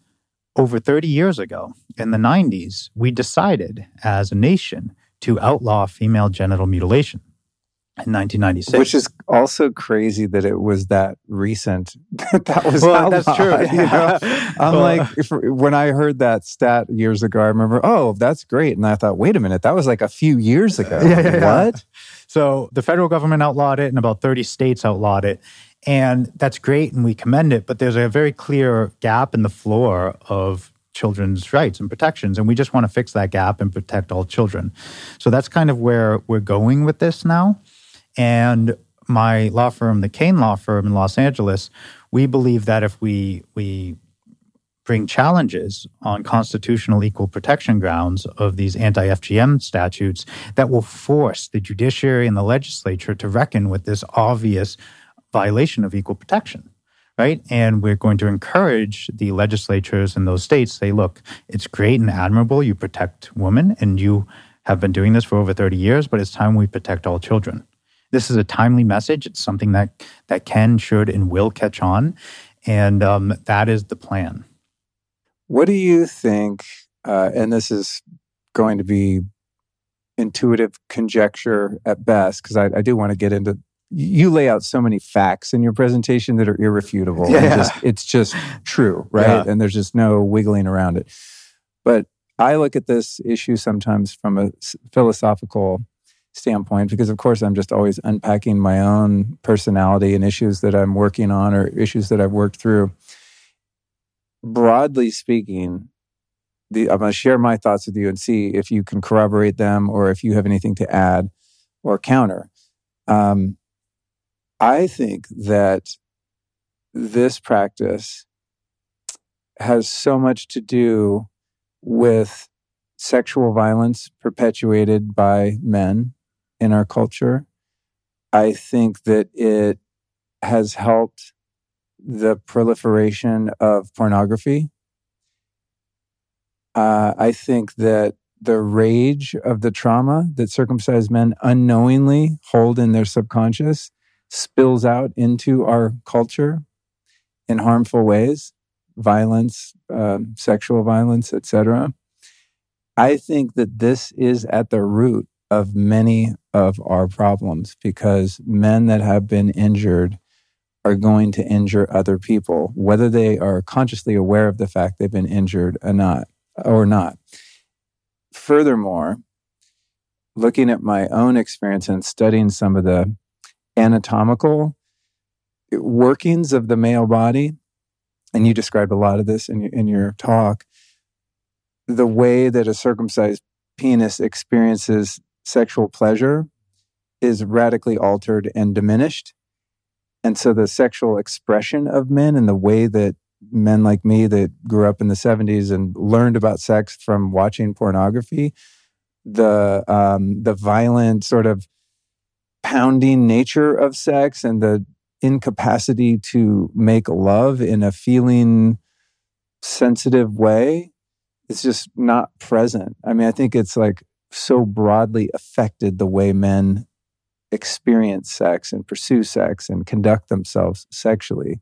over 30 years ago, in the 90s, we decided as a nation to outlaw female genital mutilation in 1996. Which is also crazy that it was that recent. that was well, that's true. You know? I'm well, like, if, when I heard that stat years ago, I remember, oh, that's great. And I thought, wait a minute, that was like a few years ago. Yeah, yeah, what? So the federal government outlawed it, and about 30 states outlawed it. And that's great, and we commend it. But there's a very clear gap in the floor of children's rights and protections. And we just want to fix that gap and protect all children. So that's kind of where we're going with this now. And my law firm, the Kane Law Firm in Los Angeles, we believe that if we we bring challenges on constitutional equal protection grounds of these anti-FGM statutes that will force the judiciary and the legislature to reckon with this obvious violation of equal protection right? And we're going to encourage the legislatures in those states say, look, it's great and admirable you protect women and you have been doing this for over 30 years, but it's time we protect all children. This is a timely message. It's something that that can, should, and will catch on, and um, that is the plan. What do you think? Uh, and this is going to be intuitive conjecture at best, because I, I do want to get into you lay out so many facts in your presentation that are irrefutable. Yeah. Just, it's just true, right? Yeah. And there's just no wiggling around it. But I look at this issue sometimes from a philosophical standpoint because, of course, I'm just always unpacking my own personality and issues that I'm working on or issues that I've worked through. Broadly speaking, the, I'm going to share my thoughts with you and see if you can corroborate them or if you have anything to add or counter. Um, I think that this practice has so much to do with sexual violence perpetuated by men in our culture. I think that it has helped the proliferation of pornography. Uh, I think that the rage of the trauma that circumcised men unknowingly hold in their subconscious spills out into our culture in harmful ways violence um, sexual violence etc i think that this is at the root of many of our problems because men that have been injured are going to injure other people whether they are consciously aware of the fact they've been injured or not or not. Furthermore looking at my own experience and studying some of the anatomical workings of the male body, and you described a lot of this in your, in your talk, the way that a circumcised penis experiences sexual pleasure is radically altered and diminished. And so the sexual expression of men and the way that men like me that grew up in the 70s and learned about sex from watching pornography, the um, the violent sort of pounding nature of sex and the incapacity to make love in a feeling sensitive way is just not present. I mean, I think it's like so broadly affected the way men experience sex and pursue sex and conduct themselves sexually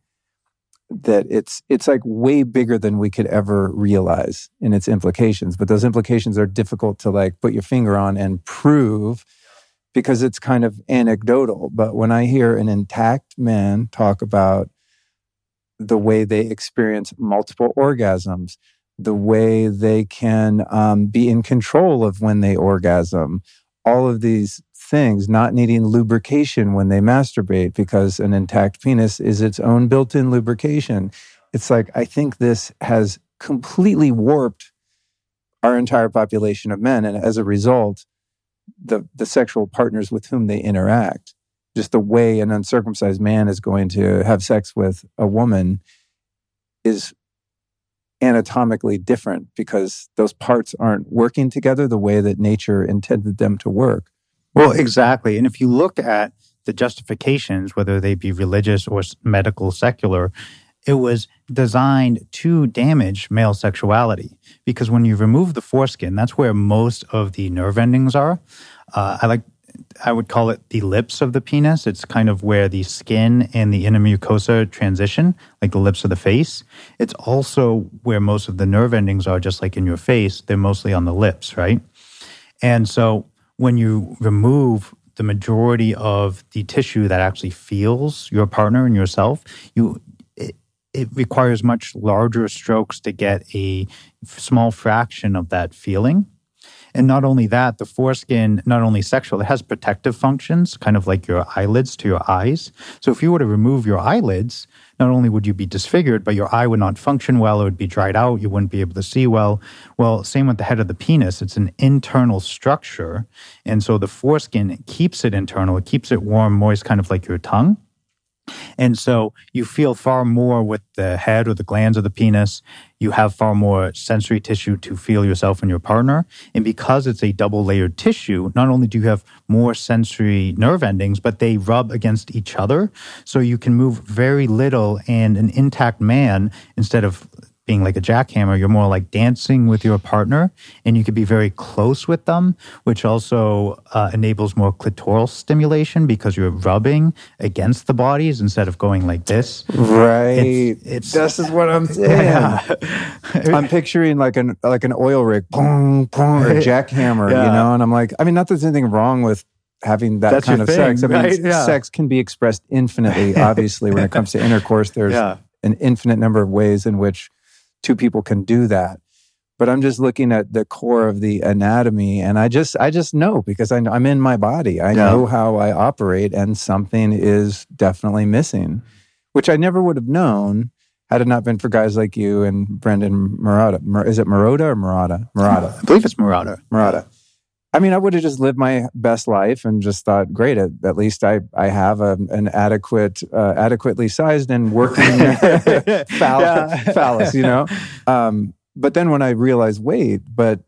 that it's it's like way bigger than we could ever realize in its implications but those implications are difficult to like put your finger on and prove because it's kind of anecdotal. But when I hear an intact man talk about the way they experience multiple orgasms, the way they can um, be in control of when they orgasm, all of these things, not needing lubrication when they masturbate because an intact penis is its own built in lubrication. It's like, I think this has completely warped our entire population of men. And as a result, the the sexual partners with whom they interact just the way an uncircumcised man is going to have sex with a woman is anatomically different because those parts aren't working together the way that nature intended them to work. Well exactly. And if you look at the justifications whether they be religious or medical secular it was designed to damage male sexuality because when you remove the foreskin, that's where most of the nerve endings are. Uh, I like, I would call it the lips of the penis. It's kind of where the skin and the inner mucosa transition, like the lips of the face. It's also where most of the nerve endings are, just like in your face. They're mostly on the lips, right? And so when you remove the majority of the tissue that actually feels your partner and yourself, you it requires much larger strokes to get a small fraction of that feeling. And not only that, the foreskin, not only sexual, it has protective functions, kind of like your eyelids to your eyes. So if you were to remove your eyelids, not only would you be disfigured, but your eye would not function well. It would be dried out. You wouldn't be able to see well. Well, same with the head of the penis. It's an internal structure. And so the foreskin keeps it internal. It keeps it warm, moist, kind of like your tongue. And so you feel far more with the head or the glans of the penis. You have far more sensory tissue to feel yourself and your partner. And because it's a double layered tissue, not only do you have more sensory nerve endings, but they rub against each other. So you can move very little and an intact man, instead of being like a jackhammer, you're more like dancing with your partner and you could be very close with them, which also uh, enables more clitoral stimulation because you're rubbing against the bodies instead of going like this. Right. It's, it's this is what I'm saying. Yeah. I'm picturing like an like an oil rig, boom, boom, or a jackhammer, yeah. you know, and I'm like, I mean, not that there's anything wrong with having that That's kind of thing, sex. I mean, right? yeah. sex can be expressed infinitely, obviously, when it comes to intercourse. There's yeah. an infinite number of ways in which two people can do that but i'm just looking at the core of the anatomy and i just i just know because I, am in my body i yeah. know how i operate and something is definitely missing which i never would have known had it not been for guys like you and Brendan Marotta, is it Marotta or Murata? Murata. I believe it's Murata. Murata. I mean, I would have just lived my best life and just thought, great, at, at least I, I have a, an adequate, uh, adequately sized and working phall- phallus, you know? Um, but then when I realized, wait, but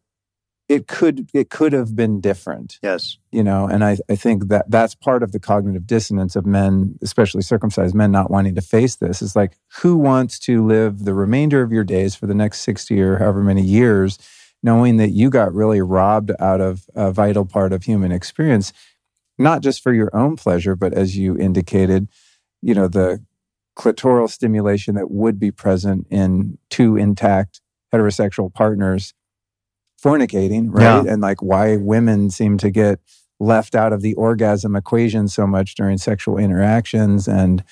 it could it could have been different. Yes. You know, and I, I think that that's part of the cognitive dissonance of men, especially circumcised men, not wanting to face this. Is like, who wants to live the remainder of your days for the next 60 or however many years, knowing that you got really robbed out of a vital part of human experience, not just for your own pleasure, but as you indicated, you know, the clitoral stimulation that would be present in two intact heterosexual partners fornicating, right? Yeah. And like why women seem to get left out of the orgasm equation so much during sexual interactions and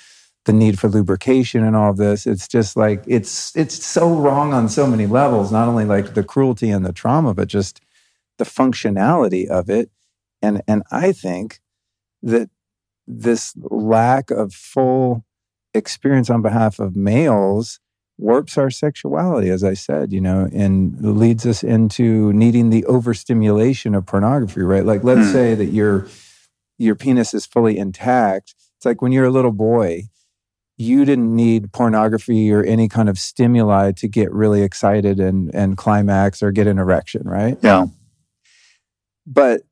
the need for lubrication and all of this. It's just like it's it's so wrong on so many levels, not only like the cruelty and the trauma, but just the functionality of it. And and I think that this lack of full experience on behalf of males warps our sexuality, as I said, you know, and leads us into needing the overstimulation of pornography, right? Like, let's mm. say that your your penis is fully intact. It's like when you're a little boy, you didn't need pornography or any kind of stimuli to get really excited and and climax or get an erection, right? Yeah. But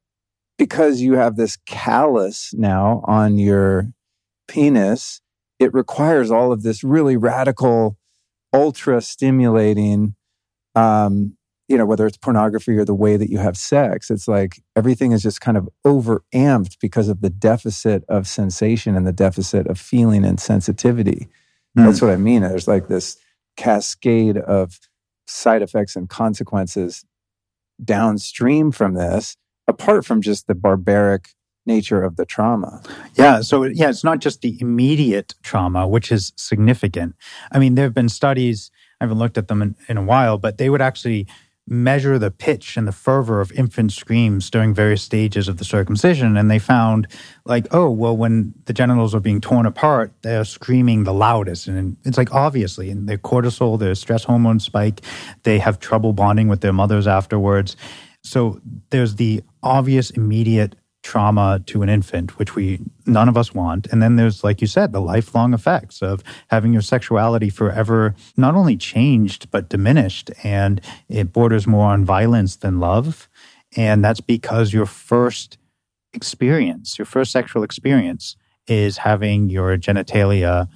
because you have this callus now on your penis, it requires all of this really radical ultra stimulating um, you know whether it's pornography or the way that you have sex it's like everything is just kind of over amped because of the deficit of sensation and the deficit of feeling and sensitivity mm. that's what i mean there's like this cascade of side effects and consequences downstream from this apart from just the barbaric nature of the trauma. Yeah. So, yeah, it's not just the immediate trauma, which is significant. I mean, there have been studies, I haven't looked at them in, in a while, but they would actually measure the pitch and the fervor of infant screams during various stages of the circumcision. And they found, like, oh, well, when the genitals are being torn apart, they're screaming the loudest. And it's like, obviously, and their cortisol, their stress hormone spike, they have trouble bonding with their mothers afterwards. So there's the obvious immediate trauma to an infant, which we none of us want. And then there's, like you said, the lifelong effects of having your sexuality forever not only changed, but diminished. And it borders more on violence than love. And that's because your first experience, your first sexual experience, is having your genitalia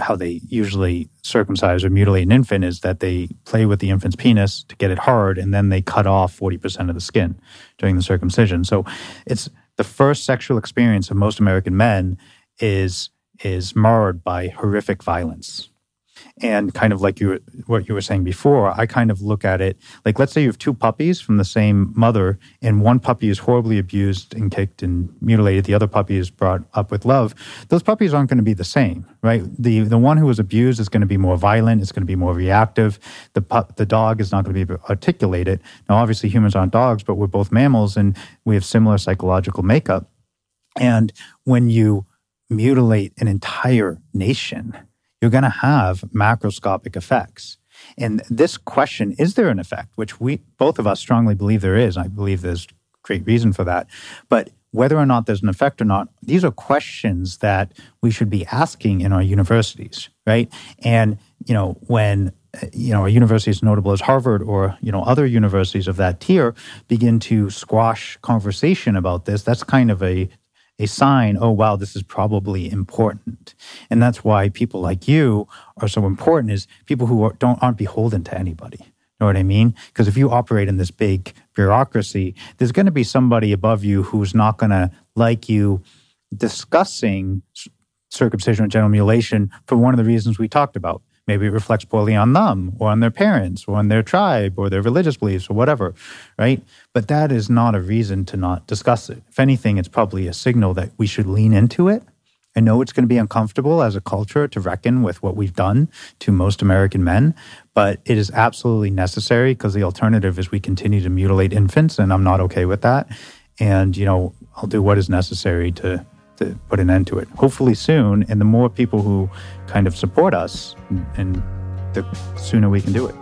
how they usually circumcise or mutilate an infant is that they play with the infant's penis to get it hard and then they cut off 40% of the skin during the circumcision. So it's the first sexual experience of most American men is is marred by horrific violence. And kind of like you what you were saying before, I kind of look at it like let's say you have two puppies from the same mother, and one puppy is horribly abused and kicked and mutilated. The other puppy is brought up with love. Those puppies aren't going to be the same, right? The the one who was abused is going to be more violent. It's going to be more reactive. The pup, the dog is not going to be articulated. Now, obviously, humans aren't dogs, but we're both mammals, and we have similar psychological makeup. And when you mutilate an entire nation you're going to have macroscopic effects. And this question, is there an effect, which we both of us strongly believe there is. I believe there's great reason for that. But whether or not there's an effect or not, these are questions that we should be asking in our universities, right? And, you know, when you know, a university as notable as Harvard or, you know, other universities of that tier begin to squash conversation about this, that's kind of a a sign, oh, wow, this is probably important. And that's why people like you are so important is people who are, don't, aren't beholden to anybody. Know what I mean? Because if you operate in this big bureaucracy, there's going to be somebody above you who's not going to like you discussing circumcision and genital mutilation for one of the reasons we talked about. Maybe it reflects poorly on them or on their parents or on their tribe or their religious beliefs or whatever, right? But that is not a reason to not discuss it. If anything, it's probably a signal that we should lean into it. I know it's going to be uncomfortable as a culture to reckon with what we've done to most American men, but it is absolutely necessary because the alternative is we continue to mutilate infants, and I'm not okay with that. And, you know, I'll do what is necessary to to put an end to it. Hopefully soon, and the more people who kind of support us, and the sooner we can do it.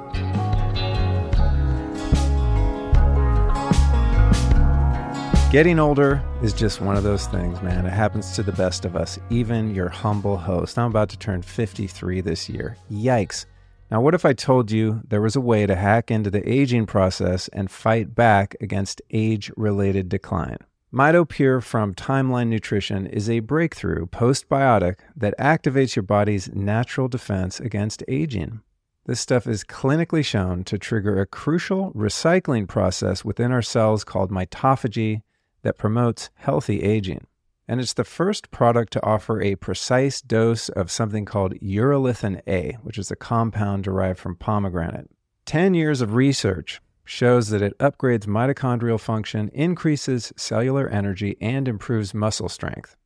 Getting older is just one of those things, man. It happens to the best of us, even your humble host. I'm about to turn 53 this year. Yikes. Now, what if I told you there was a way to hack into the aging process and fight back against age related decline? MitoPure from Timeline Nutrition is a breakthrough postbiotic that activates your body's natural defense against aging. This stuff is clinically shown to trigger a crucial recycling process within our cells called mitophagy that promotes healthy aging. And it's the first product to offer a precise dose of something called urolithin A, which is a compound derived from pomegranate. 10 years of research shows that it upgrades mitochondrial function, increases cellular energy, and improves muscle strength.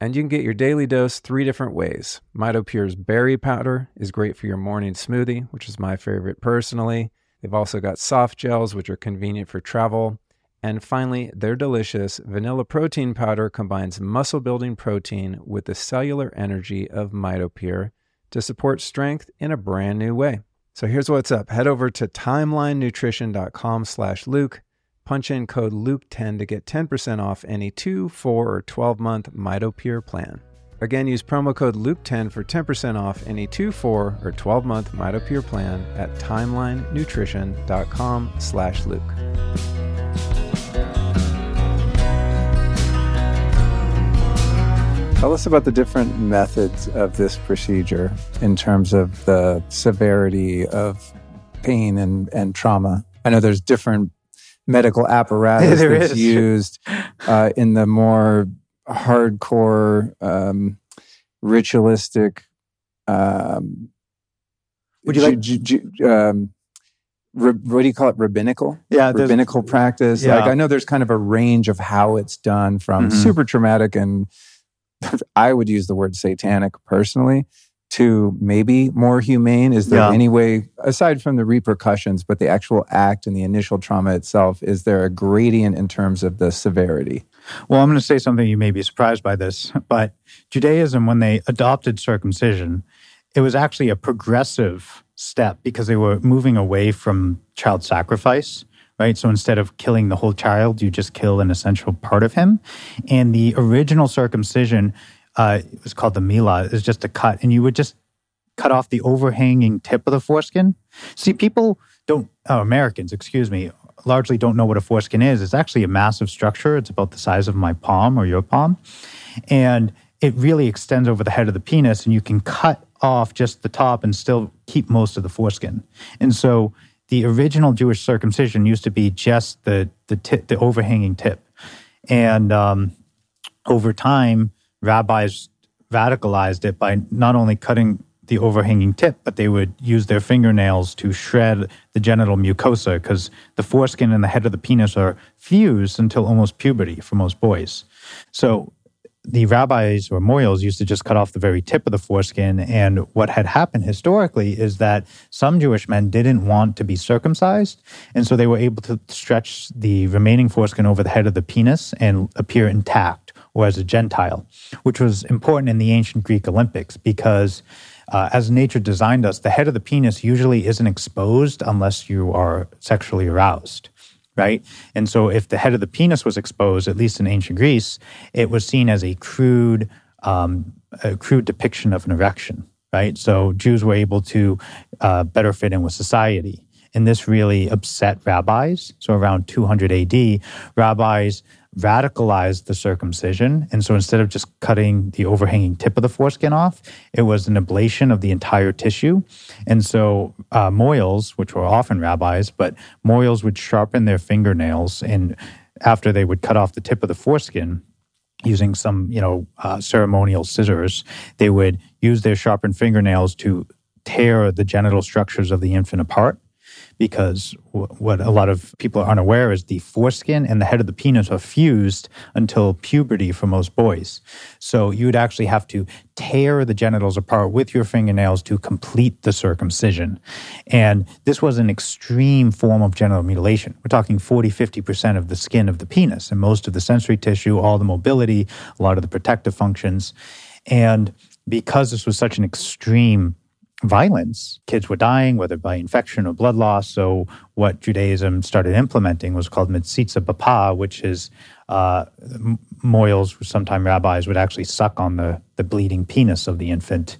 And you can get your daily dose three different ways. MitoPure's berry powder is great for your morning smoothie, which is my favorite personally. They've also got soft gels, which are convenient for travel. And finally, their delicious vanilla protein powder combines muscle building protein with the cellular energy of MitoPure to support strength in a brand new way. So here's what's up. Head over to timelinenutrition.com slash Luke. Punch in code Luke10 to get 10% off any 2, 4, or 12 month MitoPure plan. Again, use promo code Luke10 for 10% off any 2, 4, or 12 month MitoPure plan at timelinenutrition.com slash Luke. Tell us about the different methods of this procedure in terms of the severity of pain and, and trauma. I know there's different medical apparatus that's is. used uh, in the more hardcore, um, ritualistic. Um, Would you like? um, what do you call it? Rabbinical? Yeah, rabbinical practice. Yeah. Like I know there's kind of a range of how it's done, from mm-hmm. super traumatic and I would use the word satanic personally to maybe more humane? Is there yeah. any way, aside from the repercussions, but the actual act and the initial trauma itself, is there a gradient in terms of the severity? Well, I'm going to say something you may be surprised by this, but Judaism, when they adopted circumcision, it was actually a progressive step because they were moving away from child sacrifice right? So instead of killing the whole child, you just kill an essential part of him. And the original circumcision uh, was called the milah, is just a cut, and you would just cut off the overhanging tip of the foreskin. See, people don't, oh, Americans, excuse me, largely don't know what a foreskin is. It's actually a massive structure. It's about the size of my palm or your palm. And it really extends over the head of the penis, and you can cut off just the top and still keep most of the foreskin. And so the original Jewish circumcision used to be just the the tip, the overhanging tip, and um, over time, rabbis radicalized it by not only cutting the overhanging tip, but they would use their fingernails to shred the genital mucosa because the foreskin and the head of the penis are fused until almost puberty for most boys. So the rabbis or mohels used to just cut off the very tip of the foreskin. And what had happened historically is that some Jewish men didn't want to be circumcised. And so they were able to stretch the remaining foreskin over the head of the penis and appear intact or as a Gentile, which was important in the ancient Greek Olympics because. Uh, as nature designed us, the head of the penis usually isn't exposed unless you are sexually aroused right? And so if the head of the penis was exposed, at least in ancient Greece, it was seen as a crude, um, a crude depiction of an erection, right? So Jews were able to uh, better fit in with society. And this really upset rabbis. So around 200 AD, rabbis radicalized the circumcision. And so instead of just cutting the overhanging tip of the foreskin off, it was an ablation of the entire tissue. And so uh, mohels, which were often rabbis, but mohels would sharpen their fingernails and after they would cut off the tip of the foreskin, using some, you know, uh, ceremonial scissors, they would use their sharpened fingernails to tear the genital structures of the infant apart because w- what a lot of people are unaware is the foreskin and the head of the penis are fused until puberty for most boys. So you would actually have to tear the genitals apart with your fingernails to complete the circumcision. And this was an extreme form of genital mutilation. We're talking 40, 50% of the skin of the penis and most of the sensory tissue, all the mobility, a lot of the protective functions. And because this was such an extreme violence, kids were dying, whether by infection or blood loss. So, what Judaism started implementing was called metzitzah b'peh, which is uh, moils, sometimes rabbis would actually suck on the, the bleeding penis of the infant.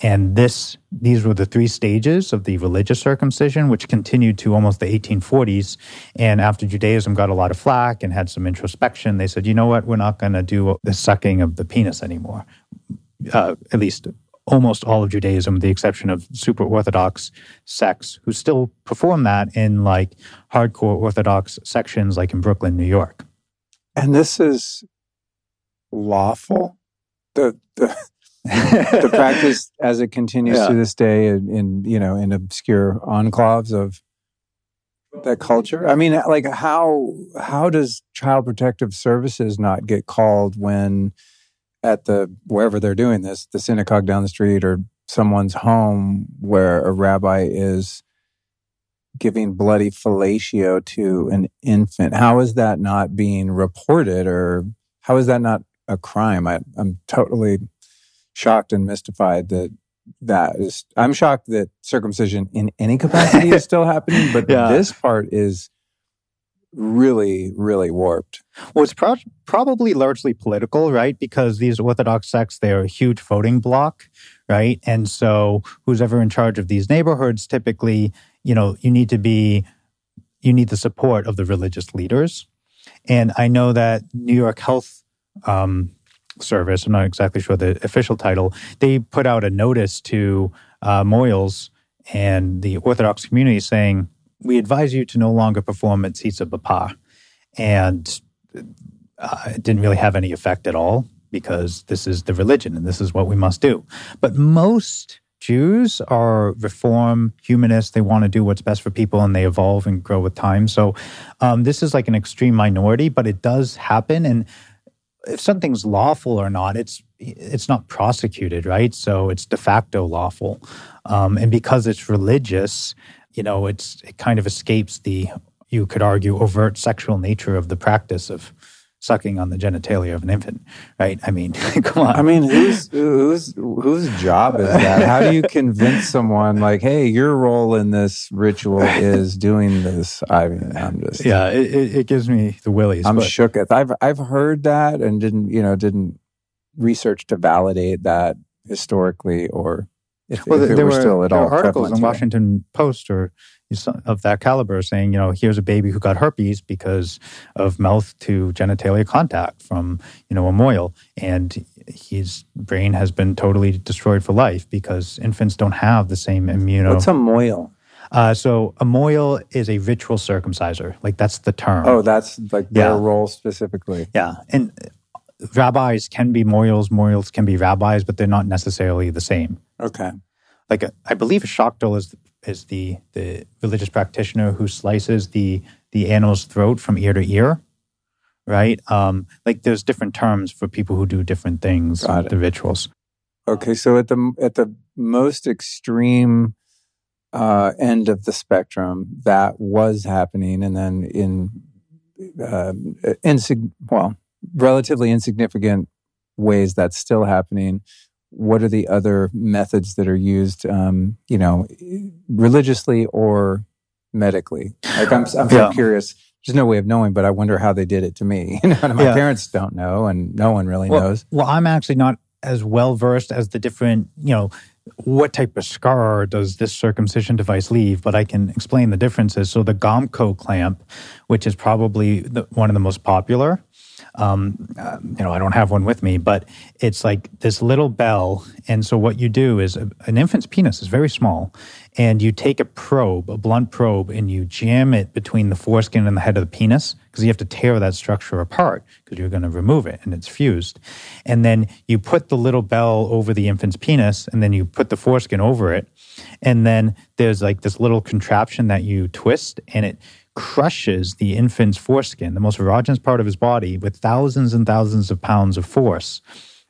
And this, these were the three stages of the religious circumcision, which continued to almost the 1840s. And after Judaism got a lot of flack and had some introspection, they said, you know what, we're not going to do the sucking of the penis anymore. Uh, at least almost all of Judaism, with the exception of super Orthodox sects who still perform that in like hardcore Orthodox sections, like in Brooklyn, New York. And this is lawful. The the, the practice as it continues yeah. to this day in, in you know in obscure enclaves of that culture. I mean, like how how does Child Protective Services not get called when at the wherever they're doing this, the synagogue down the street or someone's home where a rabbi is giving bloody fellatio to an infant. How is that not being reported or how is that not a crime? I, I'm totally shocked and mystified that that is, I'm shocked that circumcision in any capacity is still happening, but yeah. this part is really, really warped. Well, it's pro- probably largely political, right? Because these Orthodox sects, they're a huge voting bloc, right? And so who's ever in charge of these neighborhoods, typically, you know, you need to be, you need the support of the religious leaders. And I know that New York Health um, Service, I'm not exactly sure the official title, they put out a notice to uh, Moyles and the Orthodox community saying, we advise you to no longer perform metzitzah b'peh. And uh, it didn't really have any effect at all because this is the religion and this is what we must do. But most Jews are reform humanists. They want to do what's best for people and they evolve and grow with time. So um, this is like an extreme minority, but it does happen. And if something's lawful or not, it's it's not prosecuted, right? So it's de facto lawful. Um, and because it's religious, you know, it's it kind of escapes the you could argue overt sexual nature of the practice of sucking on the genitalia of an infant, right? I mean, come on. I mean, whose whose whose job is that? How do you convince someone like, hey, your role in this ritual is doing this? I mean, I'm just yeah, it, it gives me the willies. I'm but. shook. I've I've heard that and didn't you know didn't research to validate that historically or if, well, if there were, still at all articles in Washington Post or of that caliber saying, you know, here's a baby who got herpes because of mouth to genitalia contact from, you know, a moil. And his brain has been totally destroyed for life because infants don't have the same immuno. What's a moil? Uh, so a moil is a ritual circumciser. Like that's the term. Oh, that's like their yeah. role specifically. Yeah. And rabbis can be moils, moils can be rabbis, but they're not necessarily the same. Okay. Like a, I believe a shakdol is is the the religious practitioner who slices the the animal's throat from ear to ear, right? Um, like there's different terms for people who do different things, the rituals. Okay, so at the at the most extreme uh, end of the spectrum, that was happening, and then in uh, insig- well, relatively insignificant ways, that's still happening what are the other methods that are used, um, you know, religiously or medically? Like I'm, I'm so curious. There's no way of knowing, but I wonder how they did it to me. You know, my yeah. parents don't know, and no one really well, knows. Well, I'm actually not as well versed as the different, you know, what type of scar does this circumcision device leave? But I can explain the differences. So the Gomco clamp, which is probably the, one of the most popular, um, uh, you know, I don't have one with me, but it's like this little bell. And so what you do is a, an infant's penis is very small, and you take a probe, a blunt probe, and you jam it between the foreskin and the head of the penis because you have to tear that structure apart because you're going to remove it and it's fused. And then you put the little bell over the infant's penis and then you put the foreskin over it. And then there's like this little contraption that you twist and it crushes the infant's foreskin, the most erogenous part of his body, with thousands and thousands of pounds of force.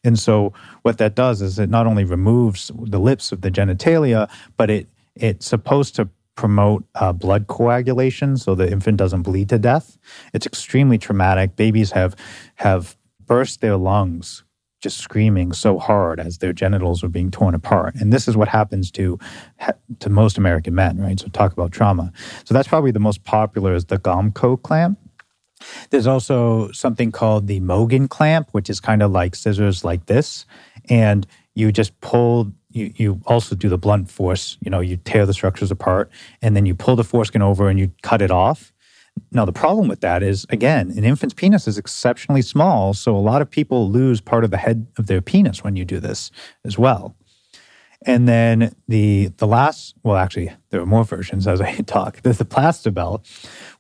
And so what that does is it not only removes the lips of the genitalia, but it it's supposed to promote uh, blood coagulation so the infant doesn't bleed to death. It's extremely traumatic. Babies have have burst their lungs just screaming so hard as their genitals are being torn apart. And this is what happens to to most American men, right? So talk about trauma. So that's probably the most popular is the Gomco clamp. There's also something called the Mogen clamp, which is kind of like scissors like this. And you just pull you, you also do the blunt force, you know, you tear the structures apart and then you pull the foreskin over and you cut it off. Now, the problem with that is, again, an infant's penis is exceptionally small. So a lot of people lose part of the head of their penis when you do this as well. And then the the last, well, actually, there are more versions as I talk. There's the Plastibell,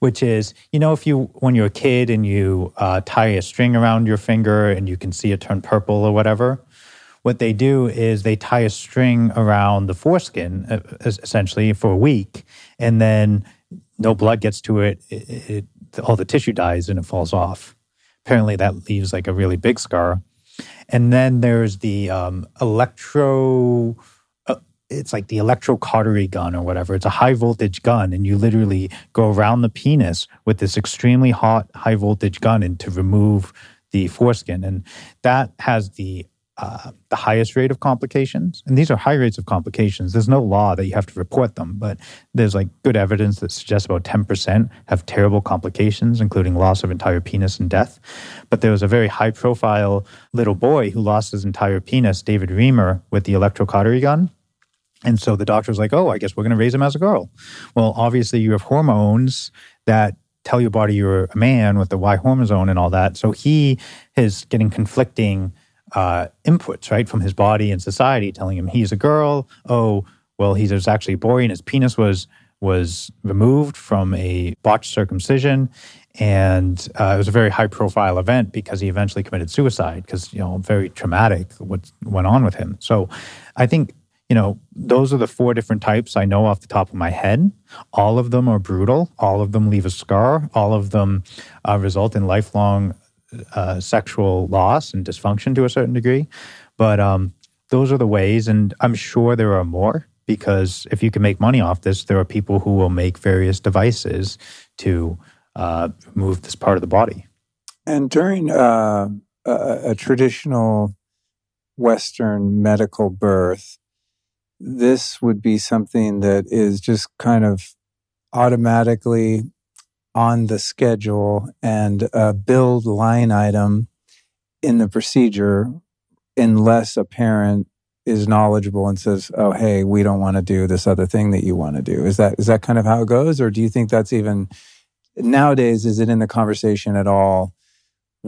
which is, you know, if you when you're a kid and you uh, tie a string around your finger and you can see it turn purple or whatever, what they do is they tie a string around the foreskin uh, essentially for a week, and then no blood gets to it, it, it, all the tissue dies and it falls off. Apparently, that leaves like a really big scar. And then there's the um, electro. Uh, it's like the electrocautery gun or whatever. It's a high voltage gun, and you literally go around the penis with this extremely hot high voltage gun and to remove the foreskin. And that has the the highest rate of complications. And these are high rates of complications. There's no law that you have to report them, but there's like good evidence that suggests about 10% have terrible complications, including loss of entire penis and death. But there was a very high profile little boy who lost his entire penis, David Reimer, with the electrocautery gun. And so the doctor was like, oh, I guess we're going to raise him as a girl. Well, obviously, you have hormones that tell your body you're a man with the Y hormone and all that. So he is getting conflicting uh, inputs, right, from his body and society, telling him he's a girl. Oh, well, he was actually boy, and his penis was was removed from a botched circumcision, and uh, it was a very high profile event because he eventually committed suicide because you know very traumatic what went on with him. So, I think you know those are the four different types I know off the top of my head. All of them are brutal. All of them leave a scar. All of them uh, result in lifelong uh, sexual loss and dysfunction to a certain degree. But um, those are the ways, and I'm sure there are more because if you can make money off this, there are people who will make various devices to uh, remove this part of the body. And during uh, a, a traditional Western medical birth, this would be something that is just kind of automatically on the schedule and a billed line item in the procedure unless a parent is knowledgeable and says, "Oh, hey, we don't want to do this other thing that you want to do." Is that is that kind of how it goes, or do you think that's even nowadays? Is it in the conversation at all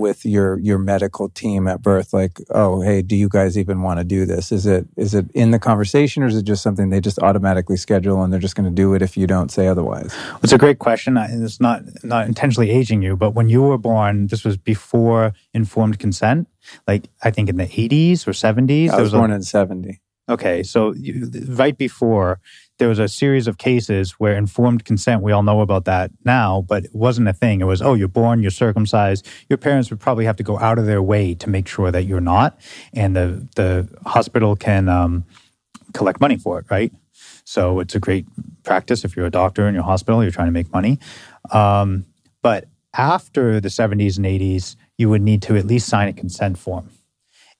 with your your medical team at birth like oh hey do you guys even want to do this? Is it is it in the conversation or is it just something they just automatically schedule and they're just going to do it if you don't say otherwise? It's a great question. It's not not intentionally aging you but when you were born this was before informed consent. Like i think in the 80s or 70s i was, was born a, in 70 okay so you, right before there was a series of cases where informed consent, we all know about that now, but it wasn't a thing. It was, oh, you're born, you're circumcised. Your parents would probably have to go out of their way to make sure that you're not. And the, the hospital can um, collect money for it, right? So it's a great practice if you're a doctor in your hospital, you're trying to make money. Um, but after the 70s and 80s, you would need to at least sign a consent form.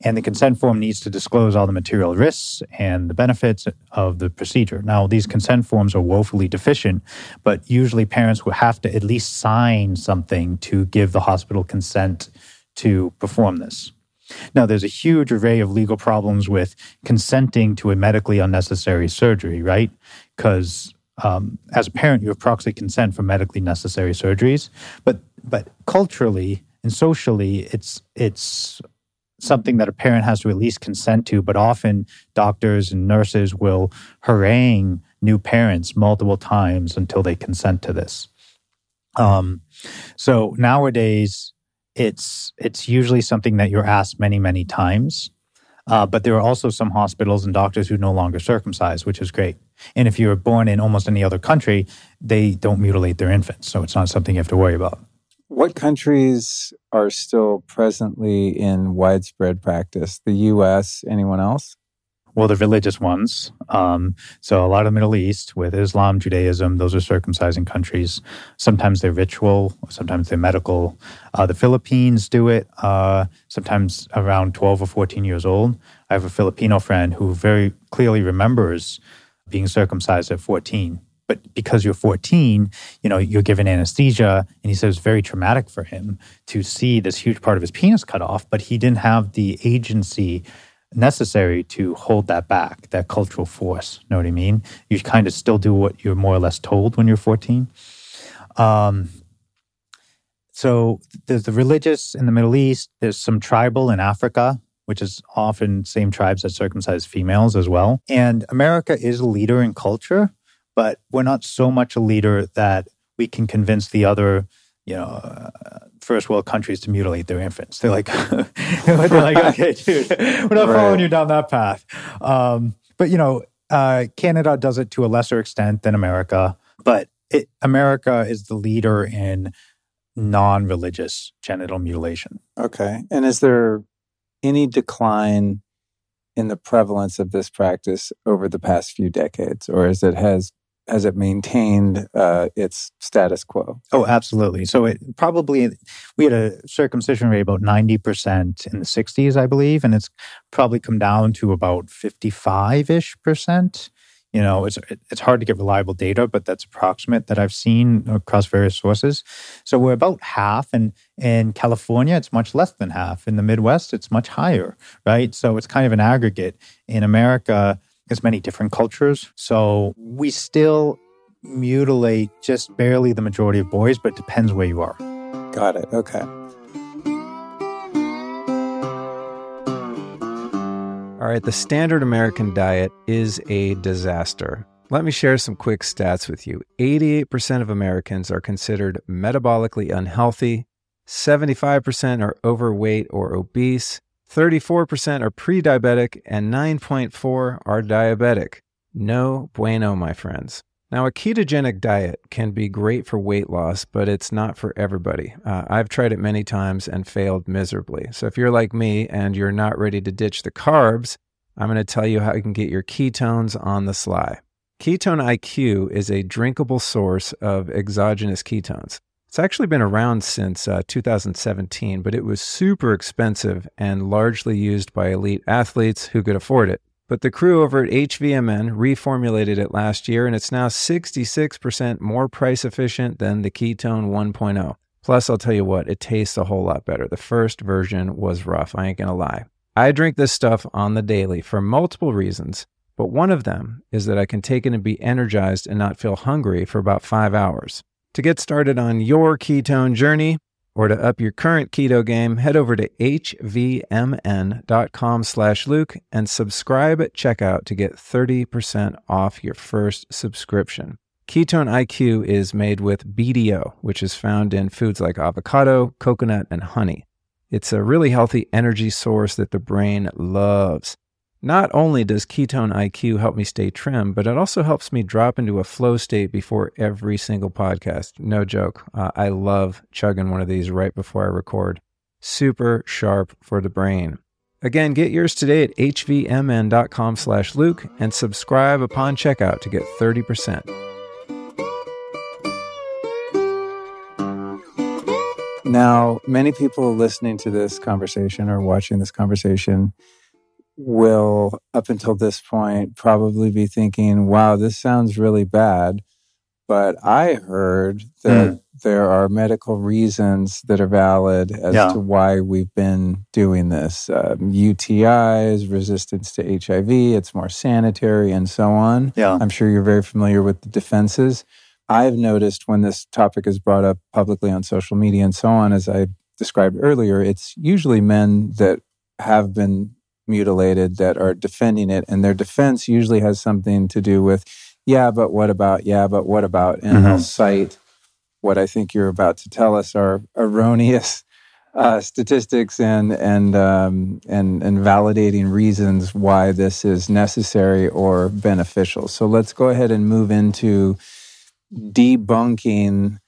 And the consent form needs to disclose all the material risks and the benefits of the procedure. Now, these consent forms are woefully deficient, but usually parents will have to at least sign something to give the hospital consent to perform this. Now, there's a huge array of legal problems with consenting to a medically unnecessary surgery, right? Because um, as a parent, you have proxy consent for medically necessary surgeries, but but culturally and socially, it's it's something that a parent has to at least consent to, but often doctors and nurses will harangue new parents multiple times until they consent to this. Um, so nowadays, it's it's usually something that you're asked many many times. Uh, but there are also some hospitals and doctors who no longer circumcise, which is great. And if you're born in almost any other country, they don't mutilate their infants, so it's not something you have to worry about. What countries are still presently in widespread practice? The U.S. Anyone else? well, the religious ones. Um, so a lot of the Middle East with Islam, Judaism, those are circumcising countries. Sometimes they're ritual, sometimes they're medical. Uh, the Philippines do it uh, sometimes around 12 or 14 years old. I have a Filipino friend who very clearly remembers being circumcised at 14. But because you're 14, you know, you're given anesthesia, and he says it's very traumatic for him to see this huge part of his penis cut off, but he didn't have the agency necessary to hold that back, that cultural force. You know what I mean? You kind of still do what you're more or less told when you're 14. Um, so there's the religious in the Middle East. There's some tribal in Africa, which is often same tribes that circumcise females as well. And America is a leader in culture, but we're not so much a leader that we can convince the other, you know, uh, first world countries to mutilate their infants. They're like, they're like, okay, dude, we're not right. following you down that path. Um, but you know, uh, Canada does it to a lesser extent than America, but it, America is the leader in non-religious genital mutilation. Okay, and is there any decline in the prevalence of this practice over the past few decades, or is it has has it maintained uh, its status quo? Oh, absolutely. So it probably we had a circumcision rate about ninety percent in the '60s, I believe, and it's probably come down to about fifty-five ish percent. You know, it's it's hard to get reliable data, but that's approximate that I've seen across various sources. So we're about half, and in California, it's much less than half. In the Midwest, it's much higher, right? So it's kind of an aggregate. In America, there's many different cultures. So we still mutilate just barely the majority of boys, but it depends where you are. Got it. Okay. All right, the standard American diet is a disaster. Let me share some quick stats with you. 88% of Americans are considered metabolically unhealthy, 75% are overweight or obese, 34% are pre diabetic, and 9.4 are diabetic. No bueno, my friends. Now, a ketogenic diet can be great for weight loss, but it's not for everybody. Uh, I've tried it many times and failed miserably. So, if you're like me and you're not ready to ditch the carbs, I'm going to tell you how you can get your ketones on the sly. Ketone IQ is a drinkable source of exogenous ketones. It's actually been around since uh, 2017, but it was super expensive and largely used by elite athletes who could afford it. But the crew over at HVMN reformulated it last year, and it's now 66% more price efficient than the Ketone 1.0. Plus, I'll tell you what, it tastes a whole lot better. The first version was rough, I ain't gonna lie. I drink this stuff on the daily for multiple reasons, but one of them is that I can take it and be energized and not feel hungry for about five hours. To get started on your ketone journey or to up your current keto game, head over to hvmn.com slash Luke and subscribe at checkout to get 30% off your first subscription. Ketone IQ is made with BDO, which is found in foods like avocado, coconut, and honey. It's a really healthy energy source that the brain loves. Not only does Ketone IQ help me stay trim, but it also helps me drop into a flow state before every single podcast. No joke. Uh, I love chugging one of these right before I record. Super sharp for the brain. Again, get yours today at hvmn.com slash Luke and subscribe upon checkout to get 30%. Now, many people listening to this conversation or watching this conversation will, up until this point, probably be thinking, wow, this sounds really bad. But I heard that mm. there are medical reasons that are valid as yeah. to why we've been doing this. Um, UTIs, resistance to HIV, it's more sanitary, and so on. Yeah. I'm sure you're very familiar with the defenses. I've noticed when this topic is brought up publicly on social media and so on, as I described earlier, it's usually men that have been mutilated that are defending it. And their defense usually has something to do with yeah, but what about? Yeah, but what about? And mm-hmm. they'll cite what I think you're about to tell us are erroneous uh, statistics and and um, and and validating reasons why this is necessary or beneficial. So let's go ahead and move into debunking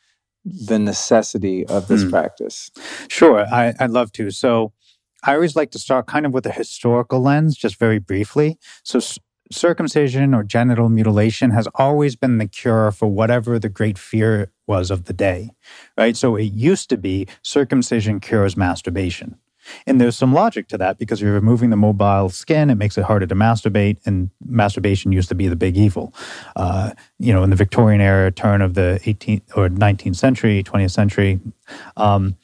the necessity of this mm. practice. Sure, I, I'd love to. So I always like to start kind of with a historical lens, just very briefly. So circumcision or genital mutilation has always been the cure for whatever the great fear was of the day, right? So it used to be circumcision cures masturbation. And there's some logic to that because you're removing the mobile skin, it makes it harder to masturbate, and masturbation used to be the big evil. Uh, you know, in the Victorian era, turn of the 18th or 19th century, 20th century, um,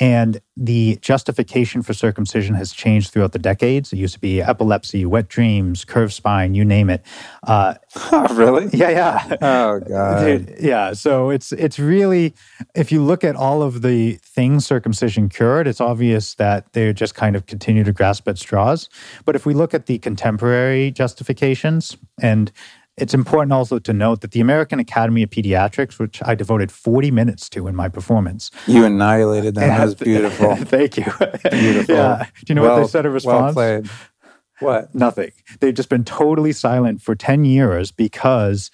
and the justification for circumcision has changed throughout the decades. It used to be epilepsy, wet dreams, curved spine, you name it. Uh, oh, really? Yeah, yeah. Oh god. Dude, yeah. So it's it's really if you look at all of the things circumcision cured, it's obvious that they just kind of continue to grasp at straws. But if we look at the contemporary justifications and it's important also to note that the American Academy of Pediatrics, which I devoted 40 minutes to in my performance. You annihilated them. That was beautiful. Thank you. Beautiful. Yeah. Do you know well, what they said in response? Well played. What? Nothing. They've just been totally silent for 10 years because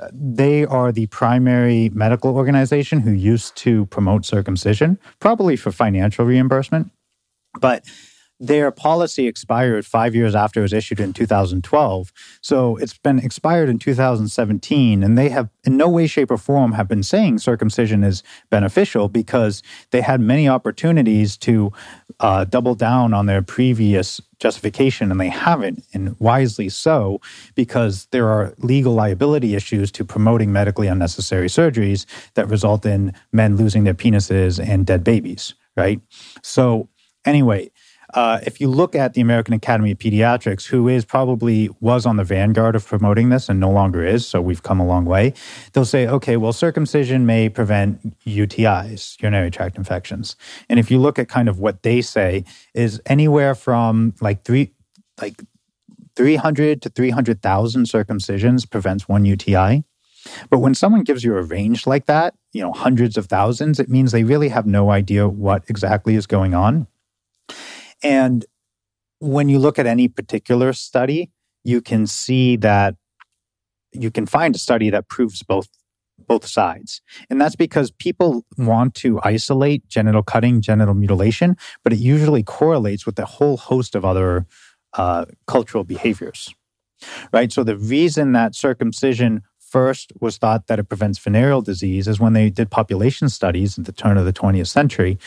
uh, they are the primary medical organization who used to promote circumcision, probably for financial reimbursement. But their policy expired five years after it was issued in 2012. So it's been expired in 2017, and they have, in no way, shape, or form, have been saying circumcision is beneficial because they had many opportunities to uh, double down on their previous justification, and they haven't, and wisely so, because there are legal liability issues to promoting medically unnecessary surgeries that result in men losing their penises and dead babies, right? So, anyway, uh, if you look at the American Academy of Pediatrics, who is probably was on the vanguard of promoting this and no longer is, so we've come a long way, they'll say, okay, well, circumcision may prevent UTIs, urinary tract infections. And if you look at kind of what they say, is anywhere from like three, like 300 to 300,000 circumcisions prevents one UTI. But when someone gives you a range like that, you know, hundreds of thousands, it means they really have no idea what exactly is going on. And when you look at any particular study, you can see that you can find a study that proves both both sides. And that's because people want to isolate genital cutting, genital mutilation, but it usually correlates with a whole host of other uh, cultural behaviors. Right? So the reason that circumcision first was thought that it prevents venereal disease is when they did population studies at the turn of the 20th century.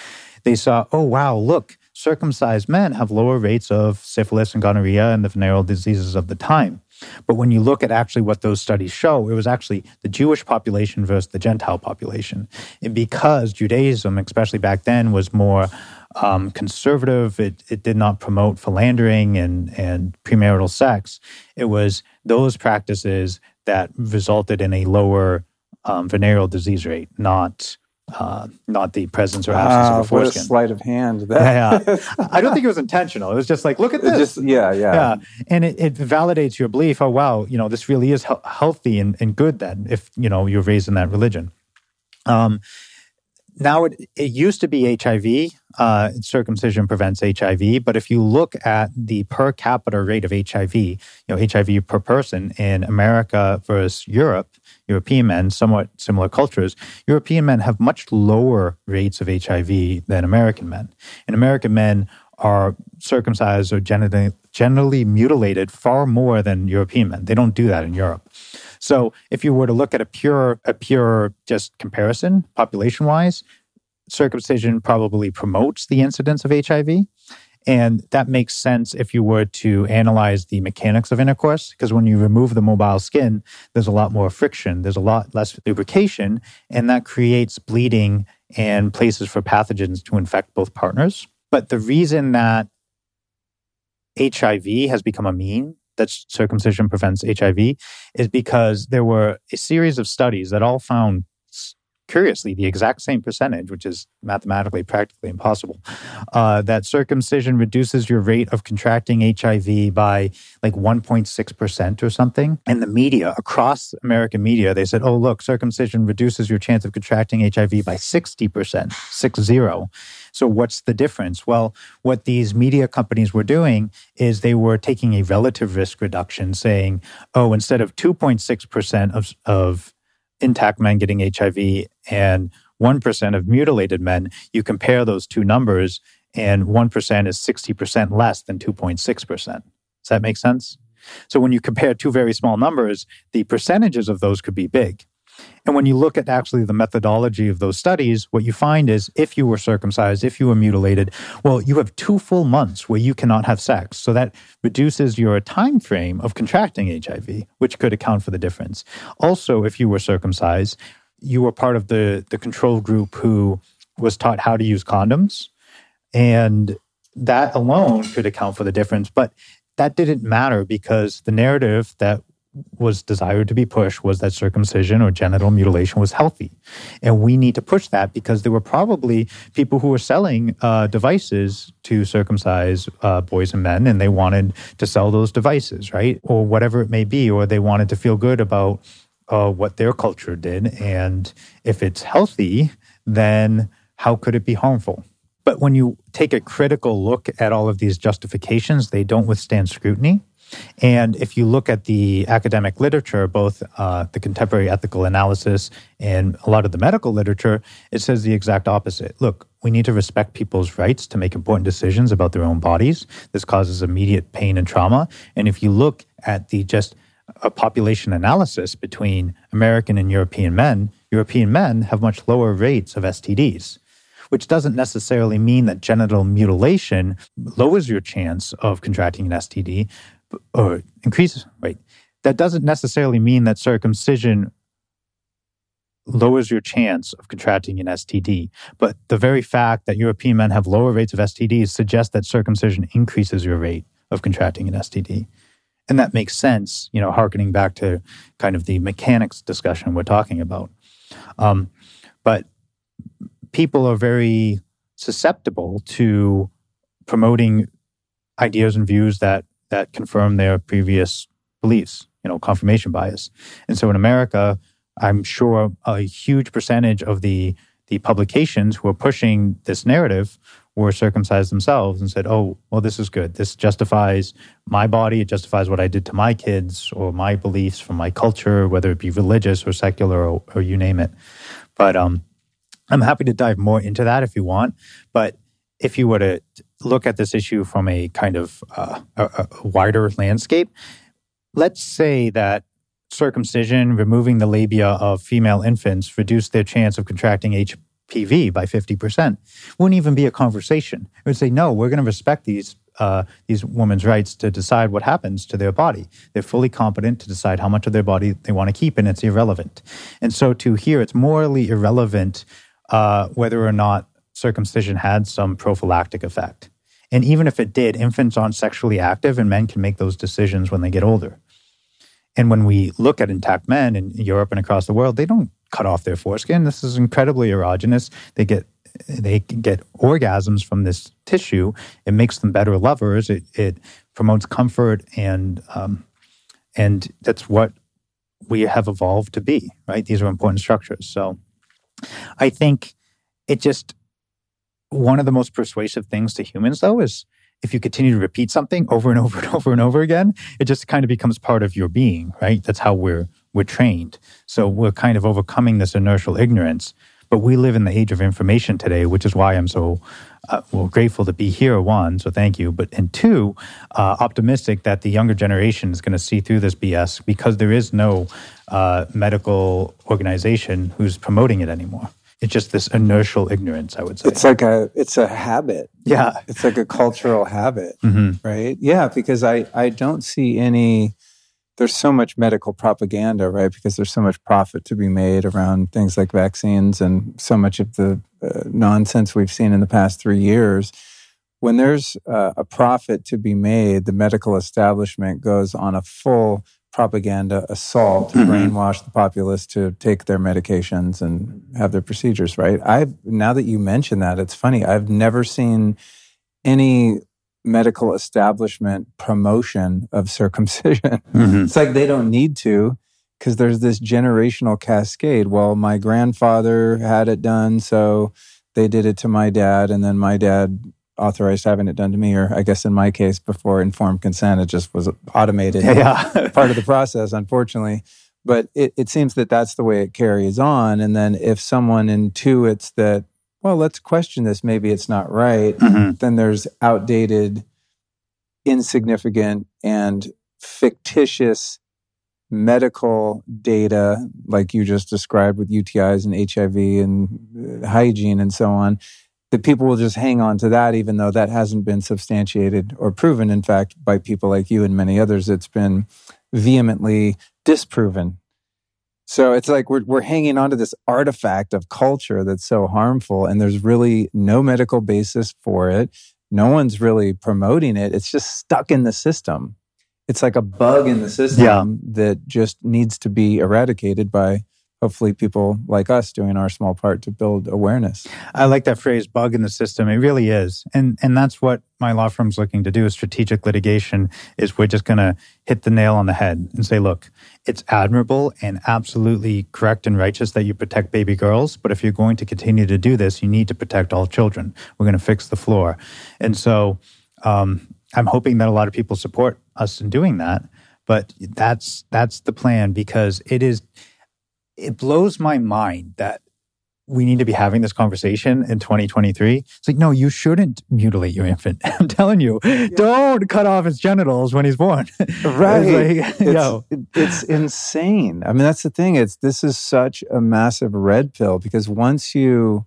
They saw, oh, wow, look, circumcised men have lower rates of syphilis and gonorrhea and the venereal diseases of the time. But when you look at actually what those studies show, it was actually the Jewish population versus the Gentile population. And because Judaism, especially back then, was more um, conservative, it, it did not promote philandering and, and premarital sex, it was those practices that resulted in a lower um, venereal disease rate, not uh, not the presence or absence uh, of a foreskin. What a sleight of hand! That. Yeah, yeah. I don't think it was intentional. It was just like, look at this. Just, yeah, yeah, yeah. And it, it, validates your belief. Oh, wow, you know, this really is he- healthy and, and good. Then, if you know you're raised in that religion. Um, now it, it used to be HIV. Uh, circumcision prevents HIV, but if you look at the per capita rate of HIV, you know HIV per person in America versus Europe, European men, somewhat similar cultures, European men have much lower rates of HIV than American men. And American men are circumcised or generally, generally mutilated far more than European men. They don't do that in Europe. So if you were to look at a pure, a pure just comparison, population wise, circumcision probably promotes the incidence of HIV. And that makes sense if you were to analyze the mechanics of intercourse, because when you remove the mobile skin, there's a lot more friction, there's a lot less lubrication, and that creates bleeding and places for pathogens to infect both partners. But the reason that HIV has become a mean that circumcision prevents HIV is because there were a series of studies that all found curiously, the exact same percentage, which is mathematically practically impossible, uh, that circumcision reduces your rate of contracting HIV by like 1.6% or something. And the media, across American media, they said, oh, look, circumcision reduces your chance of contracting HIV by 60%, six zero. So, what's the difference? Well, what these media companies were doing is they were taking a relative risk reduction, saying, oh, instead of 2.6% of, of intact men getting HIV and 1% of mutilated men, you compare those two numbers, and 1% is 60% less than 2.6%. Does that make sense? So when you compare two very small numbers, the percentages of those could be big. And when you look at actually the methodology of those studies, what you find is if you were circumcised, if you were mutilated, well, you have two full months where you cannot have sex. So that reduces your time frame of contracting HIV, which could account for the difference. Also, if you were circumcised, you were part of the, the control group who was taught how to use condoms. And that alone could account for the difference. But that didn't matter because the narrative that was desired to be pushed was that circumcision or genital mutilation was healthy. And we need to push that because there were probably people who were selling uh, devices to circumcise uh, boys and men, and they wanted to sell those devices, right? Or whatever it may be, or they wanted to feel good about uh, what their culture did. And if it's healthy, then how could it be harmful? But when you take a critical look at all of these justifications, they don't withstand scrutiny. And if you look at the academic literature, both uh, the contemporary ethical analysis and a lot of the medical literature, it says the exact opposite. Look, we need to respect people's rights to make important decisions about their own bodies. This causes immediate pain and trauma. And if you look at the just a population analysis between American and European men, European men have much lower rates of STDs which doesn't necessarily mean that genital mutilation lowers your chance of contracting an STD, or increases, wait, that doesn't necessarily mean that circumcision lowers your chance of contracting an STD. But the very fact that European men have lower rates of STDs suggests that circumcision increases your rate of contracting an STD. And that makes sense, you know, harkening back to kind of the mechanics discussion we're talking about. Um, but people are very susceptible to promoting ideas and views that that confirm their previous beliefs, you know, confirmation bias. And so in America, I'm sure a huge percentage of the the publications who are pushing this narrative were circumcised themselves and said, "Oh, well, this is good. This justifies my body. It justifies what I did to my kids or my beliefs from my culture, whether it be religious or secular or, or you name it." But um, I'm happy to dive more into that if you want. But if you were to look at this issue from a kind of uh, a, a wider landscape, let's say that circumcision, removing the labia of female infants, reduced their chance of contracting HPV by 50%. Wouldn't even be a conversation. It would say, no, we're going to respect these uh, these women's rights to decide what happens to their body. They're fully competent to decide how much of their body they want to keep, and it's irrelevant. And so, to here, it's morally irrelevant uh, whether or not circumcision had some prophylactic effect. And even if it did, infants aren't sexually active and men can make those decisions when they get older. And when we look at intact men in Europe and across the world, they don't cut off their foreskin. This is incredibly erogenous. They get they get orgasms from this tissue. It makes them better lovers. It, it promotes comfort and um, and that's what we have evolved to be. Right? These are important structures. So I think it just one of the most persuasive things to humans, though, is if you continue to repeat something over and over and over and over again, it just kind of becomes part of your being, right? That's how we're we're trained. So we're kind of overcoming this inertial ignorance. But we live in the age of information today, which is why I'm so uh, well grateful to be here. One, so thank you. But and two, uh, optimistic that the younger generation is going to see through this BS because there is no uh, medical organization who's promoting it anymore. It's just this inertial ignorance, I would say. It's like a it's a habit. Yeah. It's like a cultural habit, mm-hmm. right? Yeah, because I I don't see any there's so much medical propaganda, right? Because there's so much profit to be made around things like vaccines and so much of the uh, nonsense we've seen in the past 3 years. When there's uh, a profit to be made, the medical establishment goes on a full propaganda assault to Mm-hmm. brainwash the populace to take their medications and have their procedures, right? I've now that you mention that, it's funny. I've never seen any medical establishment promotion of circumcision. Mhm. It's like they don't need to because there's this generational cascade. Well, my grandfather had it done, so they did it to my dad, and then my dad authorized having it done to me, or I guess in my case, before informed consent, it just was automated Yeah. part of the process, unfortunately. But it, it seems that that's the way it carries on. And then if someone intuits that, well, let's question this, maybe it's not right, Mhm. then there's outdated, insignificant, and fictitious medical data, like you just described with UTIs and HIV and uh, hygiene and so on, that people will just hang on to that, even though that hasn't been substantiated or proven. In fact, by people like you and many others, it's been vehemently disproven. So it's like we're, we're hanging on to this artifact of culture that's so harmful, and there's really no medical basis for it. No one's really promoting it. It's just stuck in the system. It's like a bug in the system Yeah. that just needs to be eradicated by hopefully people like us doing our small part to build awareness. I like that phrase bug in the system. It really is. And and that's what my law firm's looking to do is strategic litigation is we're just going to hit the nail on the head and say look, it's admirable and absolutely correct and righteous that you protect baby girls, but if you're going to continue to do this, you need to protect all children. We're going to fix the floor. And so um, I'm hoping that a lot of people support us in doing that, but that's that's the plan because it is it blows my mind that we need to be having this conversation in 2023. It's like, no, you shouldn't mutilate your infant. I'm telling you, don't cut off his genitals when he's born. Right. It's like, It's, yo. it's insane. I mean, that's the thing. It's this is such a massive red pill because once you,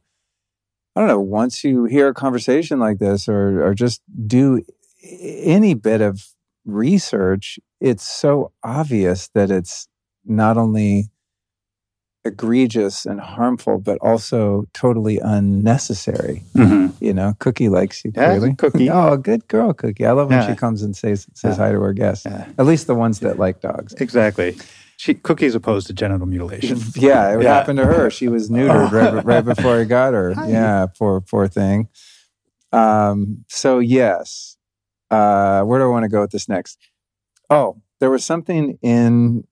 I don't know, once you hear a conversation like this or or just do any bit of research, it's so obvious that it's not only egregious and harmful, but also totally unnecessary. Mhm. You know, Cookie likes you Yeah, clearly. Cookie. Oh, good girl, Cookie. I love when Yeah. she comes and says says Yeah. hi to her guests. At least the ones that like dogs. Exactly. She, Cookie's opposed to genital mutilation. Yeah, it happened to her. She was neutered right, right before I got her. Hi. Yeah, poor poor thing. Um, so yes, uh, where do I want to go with this next? Oh, there was something in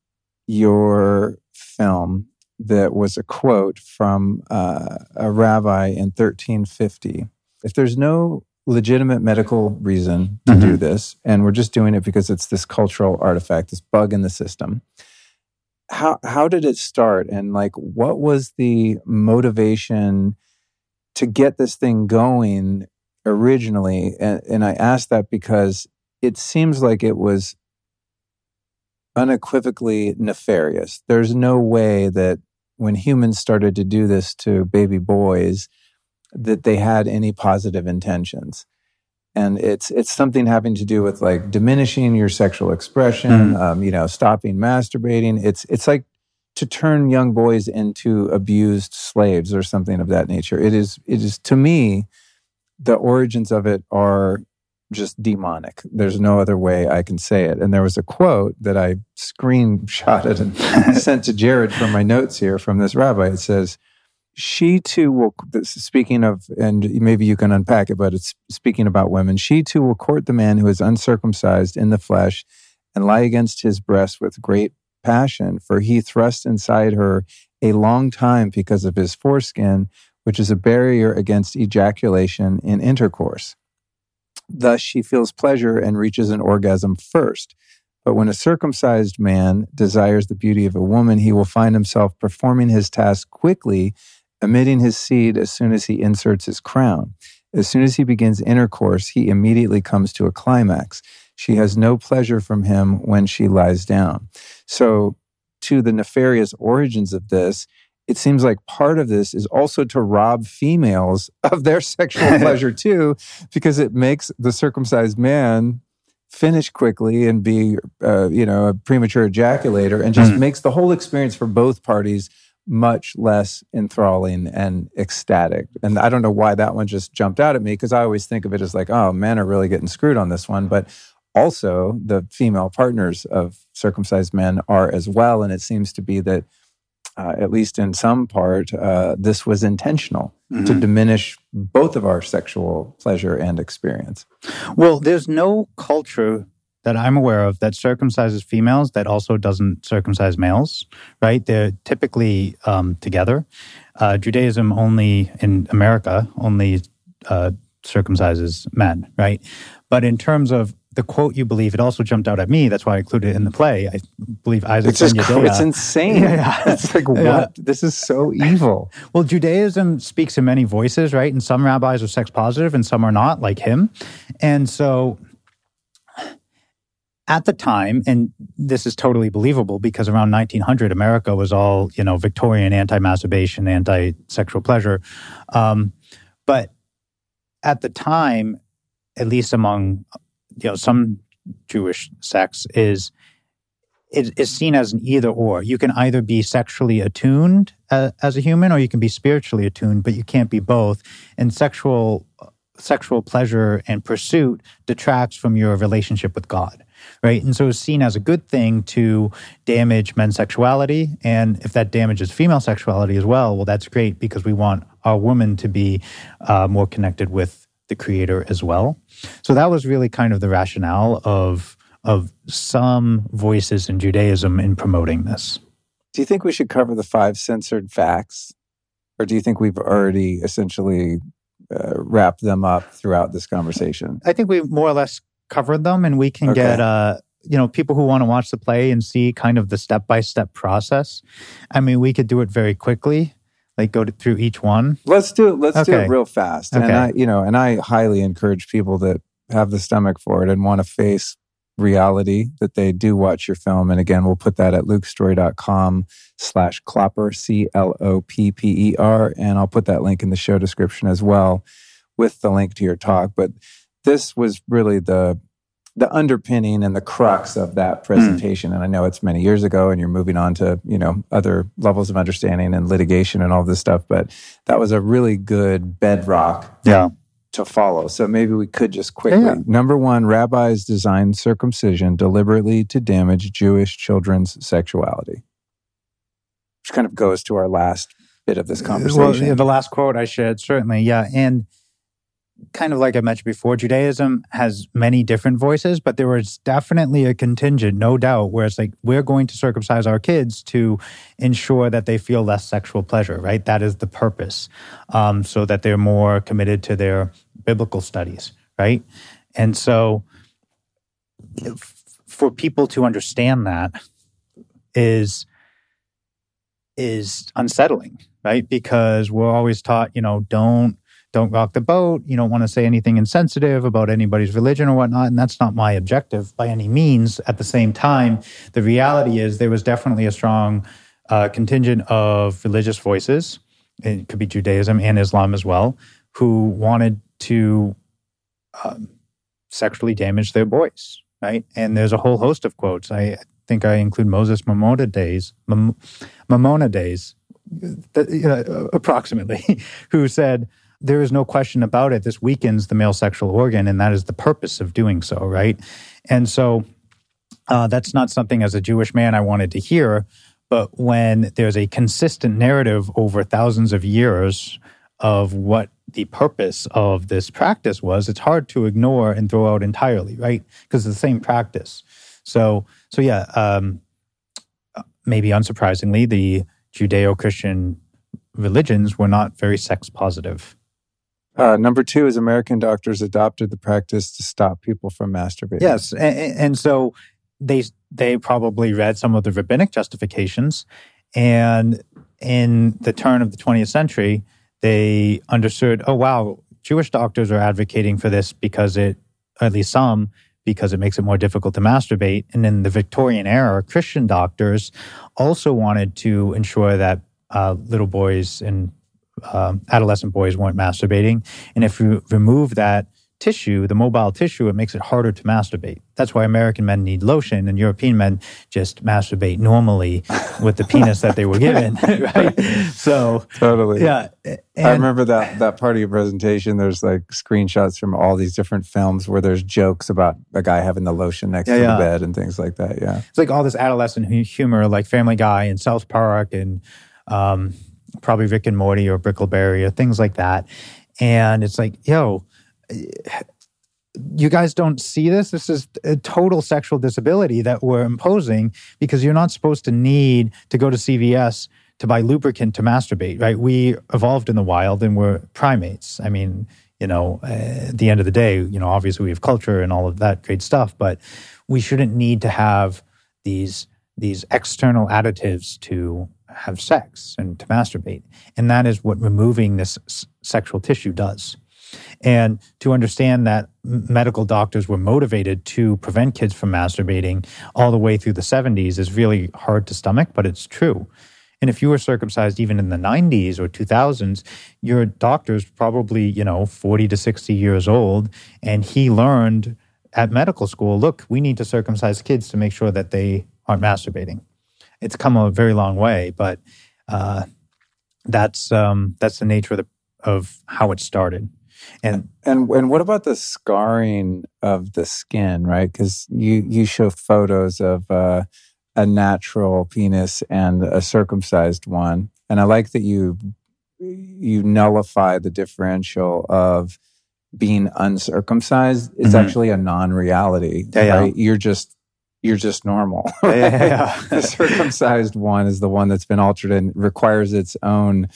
your film that was a quote from uh, a rabbi in 1350. If there's no legitimate medical reason to do this, and we're just doing it because it's this cultural artifact, this bug in the system, how how did it start? And like what was the motivation to get this thing going originally? And, and i ask that because it seems like it was unequivocally nefarious. There's no way that when humans started to do this to baby boys that they had any positive intentions and it's it's something having to do with like diminishing your sexual expression, um, you know, stopping masturbating. It's it's like to turn young boys into abused slaves or something of that nature. It is it is to me the origins of it are just demonic. There's no other way I can say it. And there was a quote that I screenshotted and sent to Jared from my notes here from this rabbi. It says, she too will speaking of and maybe you can unpack it but it's speaking about women she too will court the man who is uncircumcised in the flesh and lie against his breast with great passion for he thrust inside her a long time because of his foreskin which is a barrier against ejaculation in intercourse thus she feels pleasure and reaches an orgasm first but when a circumcised man desires the beauty of a woman he will find himself performing his task quickly emitting his seed as soon as he inserts his crown. As soon as he begins intercourse, he immediately comes to a climax. She has no pleasure from him when she lies down. So, to the nefarious origins of this, it seems like part of this is also to rob females of their sexual pleasure too, because it makes the circumcised man finish quickly and be, uh, you know, a premature ejaculator, and just Mm. makes the whole experience for both parties much less enthralling and ecstatic. And I don't know why that one just jumped out at me because I always think of it as like, oh, men are really getting screwed on this one. But also the female partners of circumcised men are as well. And it seems to be that, uh, at least in some part, uh, this was intentional mm-hmm. to diminish both of our sexual pleasure and experience. Well, there's no culture that I'm aware of that circumcises females that also doesn't circumcise males, right? They're typically um, together. Uh, Judaism only in America only uh, circumcises men, right? But in terms of the quote you believe, it also jumped out at me. That's why I included it in the play. I believe Isaac it's, just, it's insane. Yeah. it's like, what? Yeah. This is so evil. well, Judaism speaks in many voices, right? And some rabbis are sex positive and some are not, like him. And so at the time, and this is totally believable because around 1900, America was all, you know, Victorian anti masturbation, anti sexual pleasure. Um, but at the time, at least among you know some Jewish sects, is is seen as an either or. You can either be sexually attuned uh, as a human, or you can be spiritually attuned, but you can't be both. And sexual sexual pleasure and pursuit detracts from your relationship with God right? And so it's seen as a good thing to damage men's sexuality. And if that damages female sexuality as well, well, that's great because we want our woman to be uh, more connected with the creator as well. So that was really kind of the rationale of of some voices in Judaism in promoting this. Do you think we should cover the five censored facts? Or do you think we've already essentially uh, wrapped them up throughout this conversation? I think we more or less covered them, and we can okay. get uh, you know people who want to watch the play and see kind of the step by step process. I mean, we could do it very quickly, like go to, through each one. Let's do it. Let's okay. do it real fast. Okay. And I, you know, and I highly encourage people that have the stomach for it and want to face reality that they do watch your film. And again, we'll put that at lukestorey.com slash clopper, C L O P P E R. And I'll put that link in the show description as well with the link to your talk. But this was really the the underpinning and the crux of that presentation. Mm. And I know it's many years ago and you're moving on to, you know, other levels of understanding and litigation and all this stuff, but that was a really good bedrock yeah. to follow. So maybe we could just quickly. Yeah. Number one, rabbis designed circumcision deliberately to damage Jewish children's sexuality. Which kind of goes to our last bit of this conversation. Well, yeah, the last quote I shared, certainly. Yeah. And kind of like I mentioned before, Judaism has many different voices, but there was definitely a contingent, no doubt, where it's like, we're going to circumcise our kids to ensure that they feel less sexual pleasure, right? That is the purpose, um, so that they're more committed to their biblical studies, right? And so for people to understand that is is unsettling right because we're always taught you know don't don't rock the boat. You don't want to say anything insensitive about anybody's religion or whatnot. And that's not my objective by any means. At the same time, the reality is there was definitely a strong uh, contingent of religious voices, it could be Judaism and Islam as well, who wanted to um, sexually damage their boys, right? And there's a whole host of quotes. I think I include Moses Maimonides, Maimonides, you know, approximately, who said, there is no question about it. This weakens the male sexual organ, and that is the purpose of doing so, right? And so uh, that's not something as a Jewish man I wanted to hear. But when there's a consistent narrative over thousands of years of what the purpose of this practice was, it's hard to ignore and throw out entirely, right? Because it's the same practice. So, so yeah, um, maybe unsurprisingly, the Judeo-Christian religions were not very sex positive. Uh, number two is American doctors adopted the practice to stop people from masturbating. Yes, and, and so they they probably read some of the rabbinic justifications, and in the turn of the 20th century, they understood. Oh wow, Jewish doctors are advocating for this because it, at least some, because it makes it more difficult to masturbate. And in the Victorian era, Christian doctors also wanted to ensure that uh, little boys and um, adolescent boys weren't masturbating. And if you remove that tissue, the mobile tissue, it makes it harder to masturbate. That's why American men need lotion and European men just masturbate normally with the penis that they were given. right? So totally. Yeah. And, I remember that that part of your presentation. There's like screenshots from all these different films where there's jokes about a guy having the lotion next yeah, to yeah. the bed and things like that. Yeah. It's like all this adolescent humor, like Family Guy and South Park and um, probably Rick and Morty or Brickleberry or things like that. And it's like, yo, you guys don't see this. This is a total sexual disability that we're imposing because you're not supposed to need to go to CVS to buy lubricant to masturbate, right? We evolved in the wild and we're primates. I mean, you know, at the end of the day, you know, obviously we have culture and all of that great stuff, but we shouldn't need to have these these external additives to have sex and to masturbate. And that is what removing this s- sexual tissue does. And to understand that medical doctors were motivated to prevent kids from masturbating all the way through the 70s is really hard to stomach, but it's true. And if you were circumcised even in the 90s or 2000s, your doctor's probably, you know, 40 to 60 years old, and he learned at medical school look, we need to circumcise kids to make sure that they aren't masturbating. It's come a very long way, but uh, that's um, that's the nature of the, of how it started. And and and what about the scarring of the skin, right? Because you you show photos of uh, a natural penis and a circumcised one, and I like that you you nullify the differential of being uncircumcised. It's mm-hmm. actually a non-reality, yeah, right? Yeah. You're just you're just normal. Right? Yeah, the circumcised one is the one that's been altered and requires its own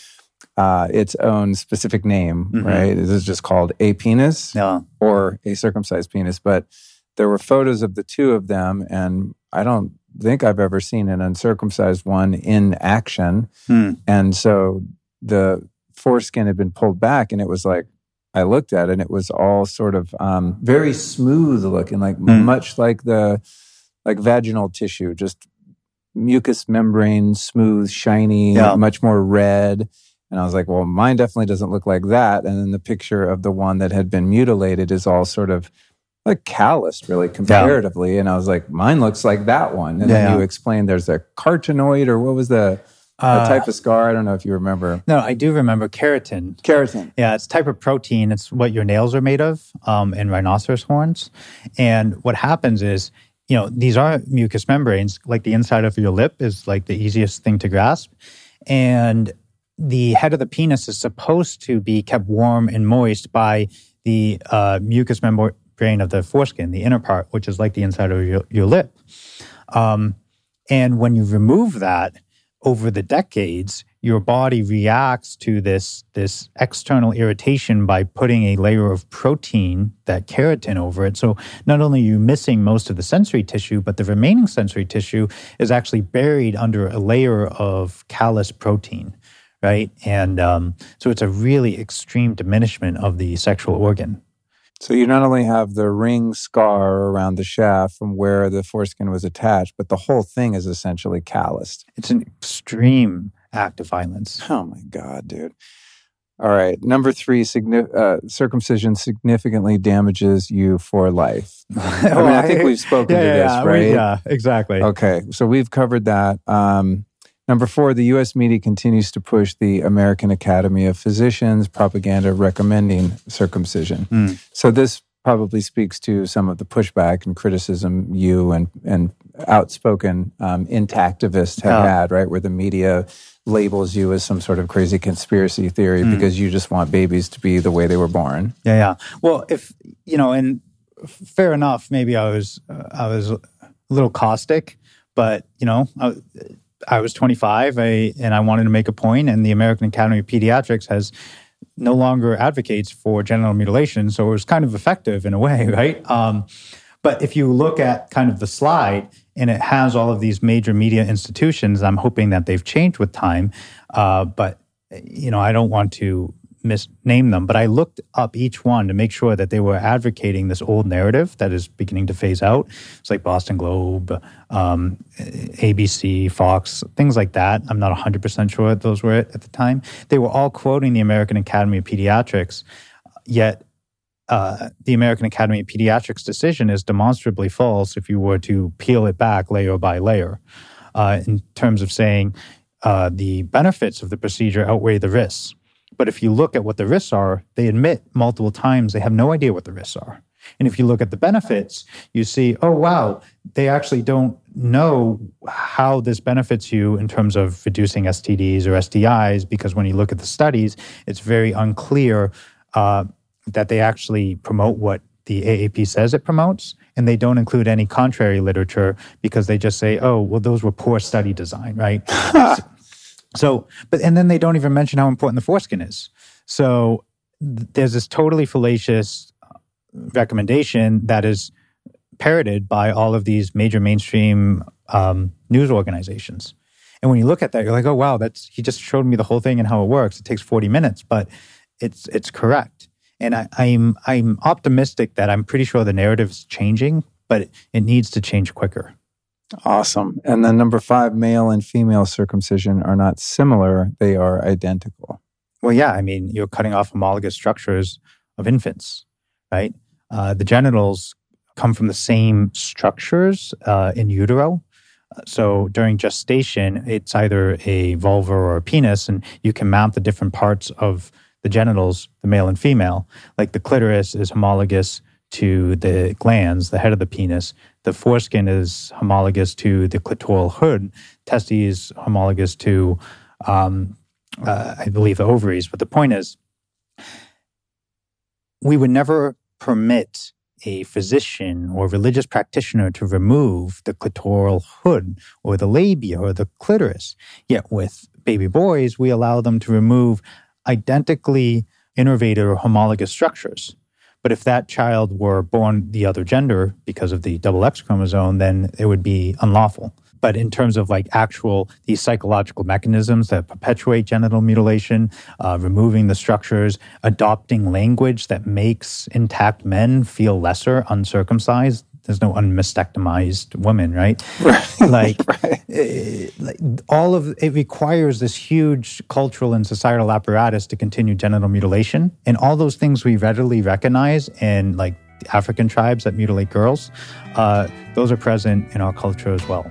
uh, its own specific name, mm-hmm. right? This is just called a penis yeah. or a circumcised penis. But there were photos of the two of them, and I don't think I've ever seen an uncircumcised one in action. Mm. And so the foreskin had been pulled back, and it was like, I looked at it, and it was all sort of um, very smooth looking, like mm. much like the like vaginal tissue, just mucous membrane, smooth, shiny, yeah. much more red. And I was like, well, mine definitely doesn't look like that. And then the picture of the one that had been mutilated is all sort of like calloused, really comparatively. Yeah. And I was like, mine looks like that one. And yeah, then you explained there's a carotenoid or what was the, uh, type of scar? I don't know if you remember. No, I do remember keratin. Keratin. Yeah, it's type of protein. It's what your nails are made of um, in rhinoceros horns. And what happens is, you know, these are mucous membranes. Like the inside of your lip is like the easiest thing to grasp. And the head of the penis is supposed to be kept warm and moist by the uh, mucous membrane of the foreskin, the inner part, which is like the inside of your, your lip. Um, and when you remove that over the decades, your body reacts to this, this external irritation by putting a layer of protein, that keratin, over it. So not only are you missing most of the sensory tissue, but the remaining sensory tissue is actually buried under a layer of callus protein right? And um, so it's a really extreme diminishment of the sexual organ. So you not only have the ring scar around the shaft from where the foreskin was attached, but the whole thing is essentially calloused. It's an extreme act of violence. Oh my God, dude. All right. Number three, signi- uh, circumcision significantly damages you for life. I mean, I think we've spoken yeah, to this, yeah, right? We, yeah, exactly. Okay. So we've covered that. Um, Number four, the U.S. media continues to push the American Academy of Physicians propaganda recommending circumcision. Mm. So this probably speaks to some of the pushback and criticism you and and outspoken um, intactivists have oh. had, right? Where the media labels you as some sort of crazy conspiracy theory mm. because you just want babies to be the way they were born. Yeah, yeah. Well, if you know, and fair enough, maybe I was uh, I was a little caustic, but you know. I, I was 25 I, and I wanted to make a point. and the American Academy of Pediatrics has no longer advocates for genital mutilation, so it was kind of effective in a way, right? Um, but if you look at kind of the slide, and it has all of these major media institutions, I'm hoping that they've changed with time. Uh, but you know, I don't want to misname them, but I looked up each one to make sure that they were advocating this old narrative that is beginning to phase out. It's like Boston Globe, um, ABC, Fox, things like that. I'm not 100% sure those were at the time. They were all quoting the American Academy of Pediatrics, yet uh, the American Academy of Pediatrics decision is demonstrably false if you were to peel it back layer by layer uh, in terms of saying uh, the benefits of the procedure outweigh the risks. But if you look at what the risks are, they admit multiple times they have no idea what the risks are. And if you look at the benefits, you see, oh, wow, they actually don't know how this benefits you in terms of reducing STDs or STIs, because when you look at the studies, it's very unclear uh, that they actually promote what the AAP says it promotes. And they don't include any contrary literature because they just say, oh, well, those were poor study design, right? so, but, and then they don't even mention how important the foreskin is. So there's this totally fallacious recommendation that is parroted by all of these major mainstream um, news organizations. And when you look at that, you're like, oh wow, that's he just showed me the whole thing and how it works. It takes 40 minutes, but it's it's correct. And I, I'm I'm optimistic that I'm pretty sure the narrative's changing, but it needs to change quicker. Awesome. And then number five, male and female circumcision are not similar; they are identical. Well, yeah, I mean, you're cutting off homologous structures of infants, right? Uh, the genitals come from the same structures uh, in utero. So during gestation, it's either a vulva or a penis, and you can mount the different parts of the genitals, the male and female. Like the clitoris is homologous to the glans, the head of the penis. The foreskin is homologous to the clitoral hood. Testes homologous to, um, uh, I believe, the ovaries. But the point is, we would never permit a physician or religious practitioner to remove the clitoral hood or the labia or the clitoris. Yet with baby boys, we allow them to remove identically innervated or homologous structures. But if that child were born the other gender because of the double X chromosome, then it would be unlawful. But in terms of like actual these psychological mechanisms that perpetuate genital mutilation, uh, removing the structures, adopting language that makes intact men feel lesser, uncircumcised. There's no unmastectomized woman, right? right. Like, right. Uh, like all of it requires this huge cultural and societal apparatus to continue genital mutilation, and all those things we readily recognize in like African tribes that mutilate girls, uh, those are present in our culture as well.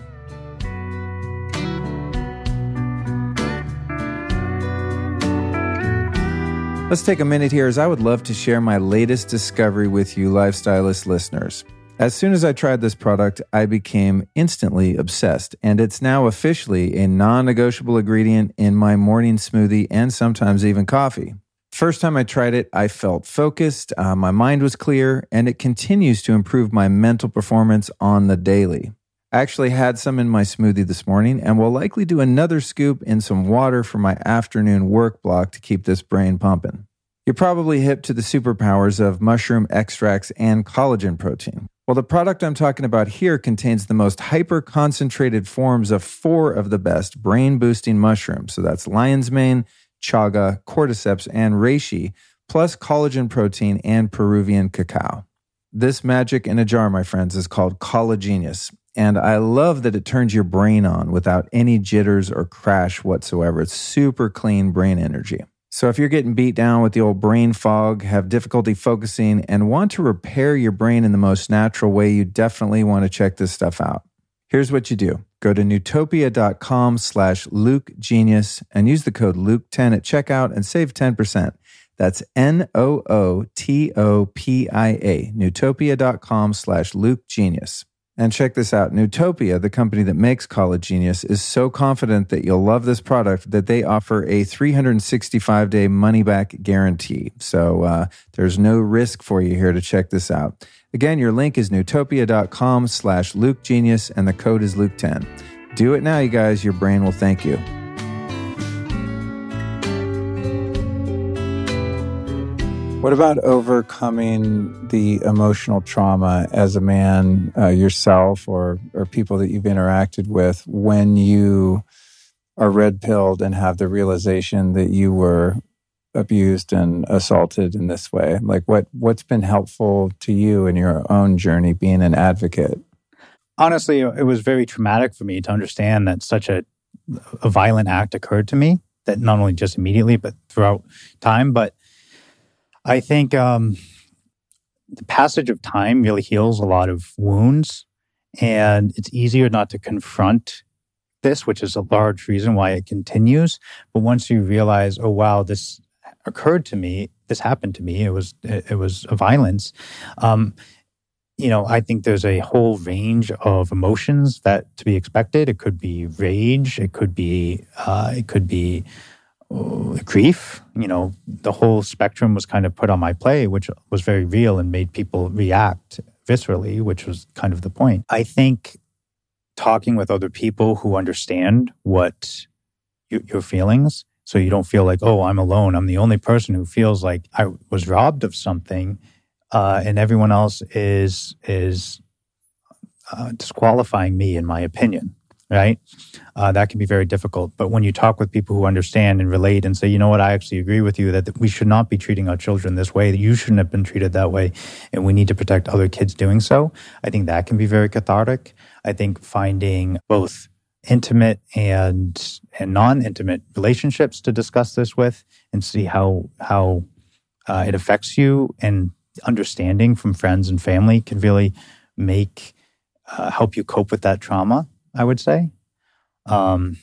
Let's take a minute here as I would love to share my latest discovery with you, Lifestylist listeners. As soon as I tried this product, I became instantly obsessed, and it's now officially a non negotiable ingredient in my morning smoothie and sometimes even coffee. First time I tried it, I felt focused, uh, my mind was clear, and it continues to improve my mental performance on the daily. I actually had some in my smoothie this morning and will likely do another scoop in some water for my afternoon work block to keep this brain pumping. You're probably hip to the superpowers of mushroom extracts and collagen protein. Well, the product I'm talking about here contains the most hyper concentrated forms of four of the best brain boosting mushrooms. So that's lion's mane, chaga, cordyceps, and reishi, plus collagen protein and Peruvian cacao. This magic in a jar, my friends, is called Collagenius. And I love that it turns your brain on without any jitters or crash whatsoever. It's super clean brain energy. So if you're getting beat down with the old brain fog, have difficulty focusing, and want to repair your brain in the most natural way, you definitely want to check this stuff out. Here's what you do. Go to nootopia.com slash Luke Genius and use the code Luke10 at checkout and save 10%. That's N-O-O-T-O-P-I-A, nootopia.com slash Luke Genius. And check this out Nootopia, the company that makes Collagenius, is so confident that you'll love this product that they offer a 365 day money back guarantee. So uh, there's no risk for you here to check this out. Again, your link is nootopia.com slash Luke Genius, and the code is Luke10. Do it now, you guys. Your brain will thank you. What about overcoming the emotional trauma as a man uh, yourself or, or people that you've interacted with when you are red pilled and have the realization that you were abused and assaulted in this way? Like what what's been helpful to you in your own journey being an advocate? Honestly, it was very traumatic for me to understand that such a a violent act occurred to me that not only just immediately but throughout time but I think um, the passage of time really heals a lot of wounds, and it's easier not to confront this, which is a large reason why it continues. But once you realize, oh wow, this occurred to me, this happened to me, it was it, was a violence. Um, you know, I think there's a whole range of emotions that to be expected. It could be rage. It could be uh, it could be grief. You know, the whole spectrum was kind of put on my play, which was very real and made people react viscerally, which was kind of the point. I think talking with other people who understand what you, your feelings, so you don't feel like, oh, I'm alone. I'm the only person who feels like I was robbed of something uh, and everyone else is is uh, disqualifying me, in my opinion. Right? Uh, that can be very difficult. But when you talk with people who understand and relate and say, you know what, I actually agree with you that we should not be treating our children this way. That you shouldn't have been treated that way, and we need to protect other kids doing so. I think that can be very cathartic. I think finding both intimate and and non-intimate relationships to discuss this with and see how how uh, it affects you and understanding from friends and family can really make uh, help you cope with that trauma. I would say. Um,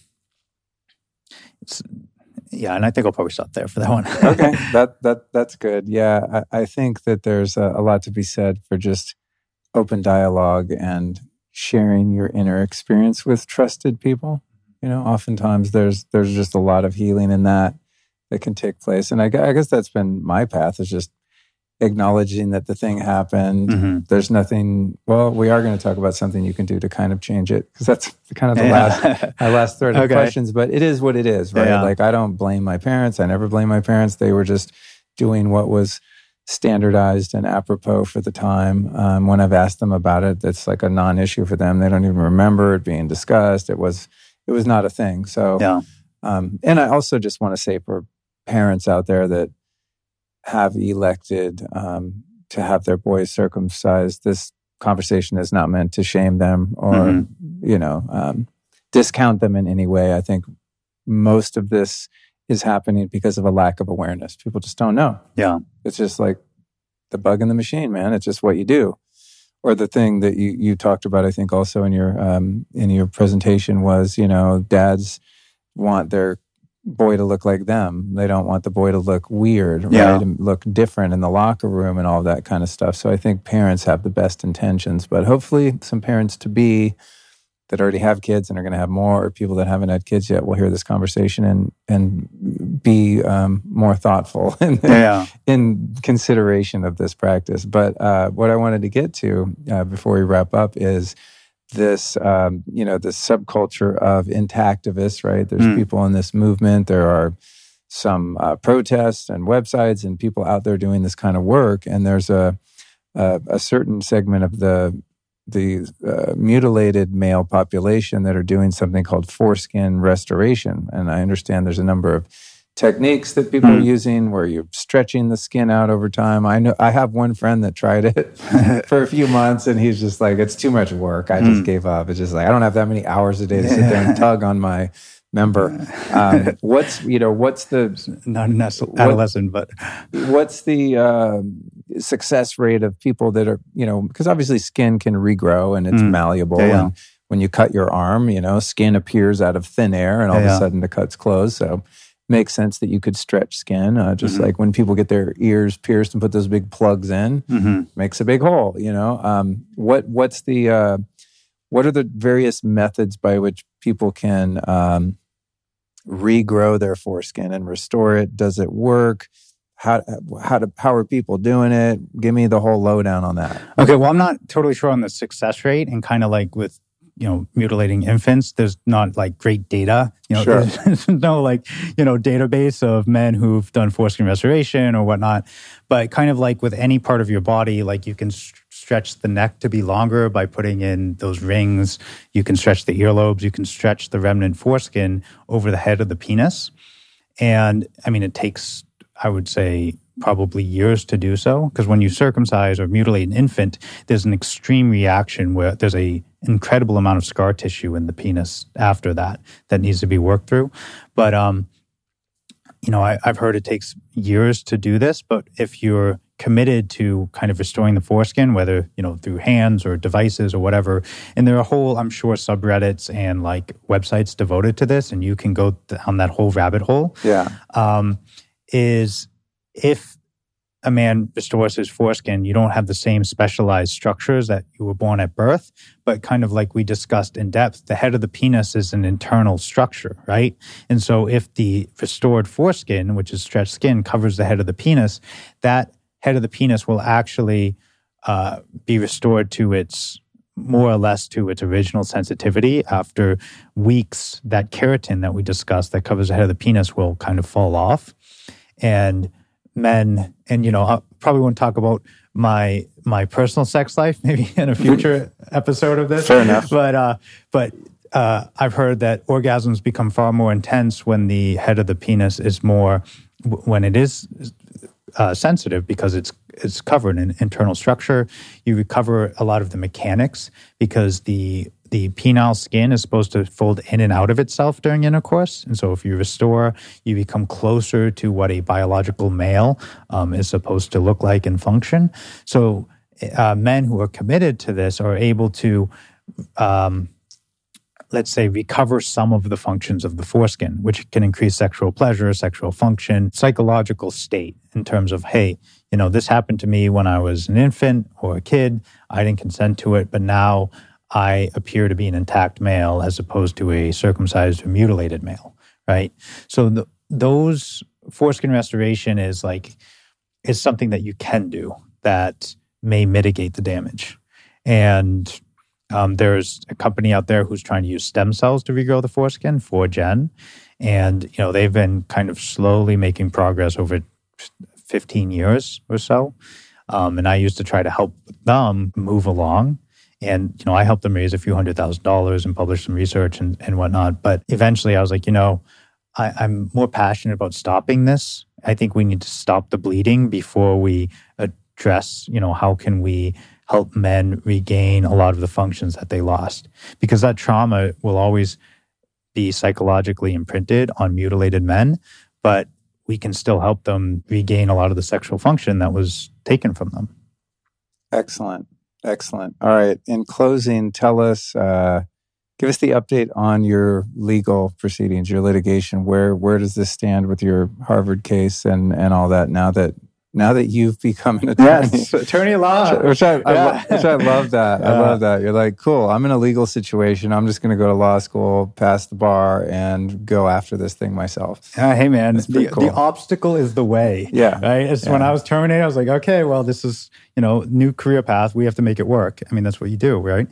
yeah, and I think I'll probably stop there for that one. okay, that that that's good. Yeah, I, I think that there's a, a, lot to be said for just open dialogue and sharing your inner experience with trusted people. You know, oftentimes there's there's just a lot of healing in that that can take place, and I, I guess that's been my path is just acknowledging that the thing happened. Mm-hmm. There's nothing. Well, we are going to talk about something you can do to kind of change it because that's kind of the yeah. last my last thread of questions. But it is what it is, right? Yeah. Like I don't blame my parents. I never blame my parents. They were just doing what was standardized and apropos for the time. Um, when I've asked them about it, it's like a non-issue for them. They don't even remember it being discussed. It was it was not a thing. So yeah. Um, and I also just want to say for parents out there that have elected um, to have their boys circumcised, this conversation is not meant to shame them or, mm-hmm. you know, um, discount them in any way. I think most of this is happening because of a lack of awareness. People just don't know. Yeah. It's just like the bug in the machine, man. It's just what you do. Or the thing that you, you talked about, I think also in your um, in your presentation was, you know, dads want their boy to look like them. They don't want the boy to look weird, right? Yeah. And look different in the locker room and all that kind of stuff. So I think parents have the best intentions, but hopefully some parents to be that already have kids and are going to have more, or people that haven't had kids yet will hear this conversation and and be um, more thoughtful in, yeah. in consideration of this practice. But uh, what I wanted to get to uh, before we wrap up is this um, you know this subculture of intactivists right? There's mm. people in this movement. There are some uh, protests and websites and people out there doing this kind of work. And there's a a, a certain segment of the the uh, mutilated male population that are doing something called foreskin restoration. And i understand there's a number of techniques that people mm. are hmm. using where you're stretching the skin out over time. I know I have one friend that tried it for a few months and he's just like, it's too much work. I just mm. gave up. It's just like, I don't have that many hours a day to sit there and tug on my member. Um, what's, you know, what's the, not an adolescent, what, but what's the uh, success rate of people that are, you know, because obviously skin can regrow and it's mm. malleable. Yeah, yeah. And when you cut your arm, you know, skin appears out of thin air and all yeah, of a sudden the cut's closed. So, makes sense that you could stretch skin. Uh, just mm-hmm. like when people get their ears pierced and put those big plugs in, mm-hmm. makes a big hole. You know, um, what what's the uh, what are the various methods by which people can um, regrow their foreskin and restore it? Does it work? How how do how are people doing it? Give me the whole lowdown on that. Okay, well, I'm not totally sure on the success rate, and kind of like with you know mutilating infants there's not like great data you know sure. there's, no like you know database of men who've done foreskin restoration or whatnot. But kind of like with any part of your body like you can st- stretch the neck to be longer by putting in those rings. You can stretch the earlobes. You can stretch the remnant foreskin over the head of the penis. And i mean it takes i would say probably years to do so because when you circumcise or mutilate an infant there's an extreme reaction where there's a incredible amount of scar tissue in the penis after that that needs to be worked through but um you know I, i've heard it takes years to do this but if you're committed to kind of restoring the foreskin, whether, you know, through hands or devices or whatever. And there are whole, I'm sure, subreddits and like websites devoted to this, and you can go down that whole rabbit hole. Yeah. Um, is if a man restores his foreskin, you don't have the same specialized structures that you were born at birth, but kind of like we discussed in depth, the head of the penis is an internal structure, right? And so if the restored foreskin, which is stretched skin, covers the head of the penis, that head of the penis will actually uh, be restored to its more or less to its original sensitivity after weeks that keratin that we discussed that covers the head of the penis will kind of fall off and men and you know i probably won't talk about my my personal sex life maybe in a future episode of this fair enough but uh but uh, I've heard that orgasms become far more intense when the head of the penis is more when it is uh, sensitive because it's it's covered in internal structure. You recover a lot of the mechanics because the the penile skin is supposed to fold in and out of itself during intercourse. And so, if you restore, you become closer to what a biological male um, is supposed to look like and function. So, uh, men who are committed to this are able to um, let's say, recover some of the functions of the foreskin, which can increase sexual pleasure, sexual function, psychological state in terms of, hey, you know, this happened to me when I was an infant or a kid. I didn't consent to it, but now I appear to be an intact male as opposed to a circumcised or mutilated male, right? So the, those foreskin restoration is like, is something that you can do that may mitigate the damage. And um, there's a company out there who's trying to use stem cells to regrow the foreskin, Foregen, And, you know, they've been kind of slowly making progress over 15 years or so. Um, and I used to try to help them move along. And, you know, I helped them raise a few hundred thousand dollars and publish some research and, and whatnot. But eventually I was like, you know, I, I'm more passionate about stopping this. I think we need to stop the bleeding before we address, you know, how can we help men regain a lot of the functions that they lost because that trauma will always be psychologically imprinted on mutilated men, but we can still help them regain a lot of the sexual function that was taken from them. Excellent. Excellent. All right. In closing, tell us, uh, give us the update on your legal proceedings, your litigation. Where where does this stand with your Harvard case and and all that? Now that now that you've become an attorney. Yes, attorney law. Which I, yeah. I, which I love that. Yeah. I love that. You're like, cool, I'm in a legal situation. I'm just going to go to law school, pass the bar, and go after this thing myself. Uh, hey, man, the, cool. the obstacle is the way. Yeah. Right? It's yeah. When I was terminated, I was like, okay, well, this is, you know, new career path. We have to make it work. I mean, that's what you do, right?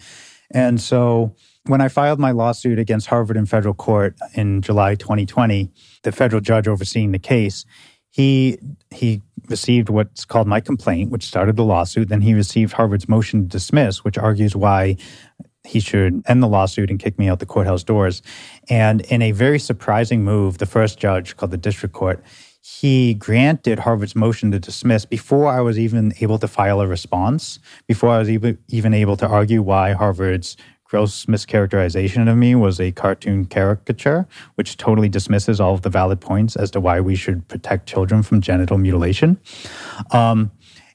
And so when I filed my lawsuit against Harvard in federal court in July 2020, the federal judge overseeing the case, he he received what's called my complaint, which started the lawsuit. Then he received Harvard's motion to dismiss, which argues why he should end the lawsuit and kick me out the courthouse doors. And in a very surprising move, the first judge, called the district court, he granted Harvard's motion to dismiss before I was even able to file a response, before I was even, able to argue why Harvard's gross mischaracterization of me was a cartoon caricature, which totally dismisses all of the valid points as to why we should protect children from genital mutilation. Um,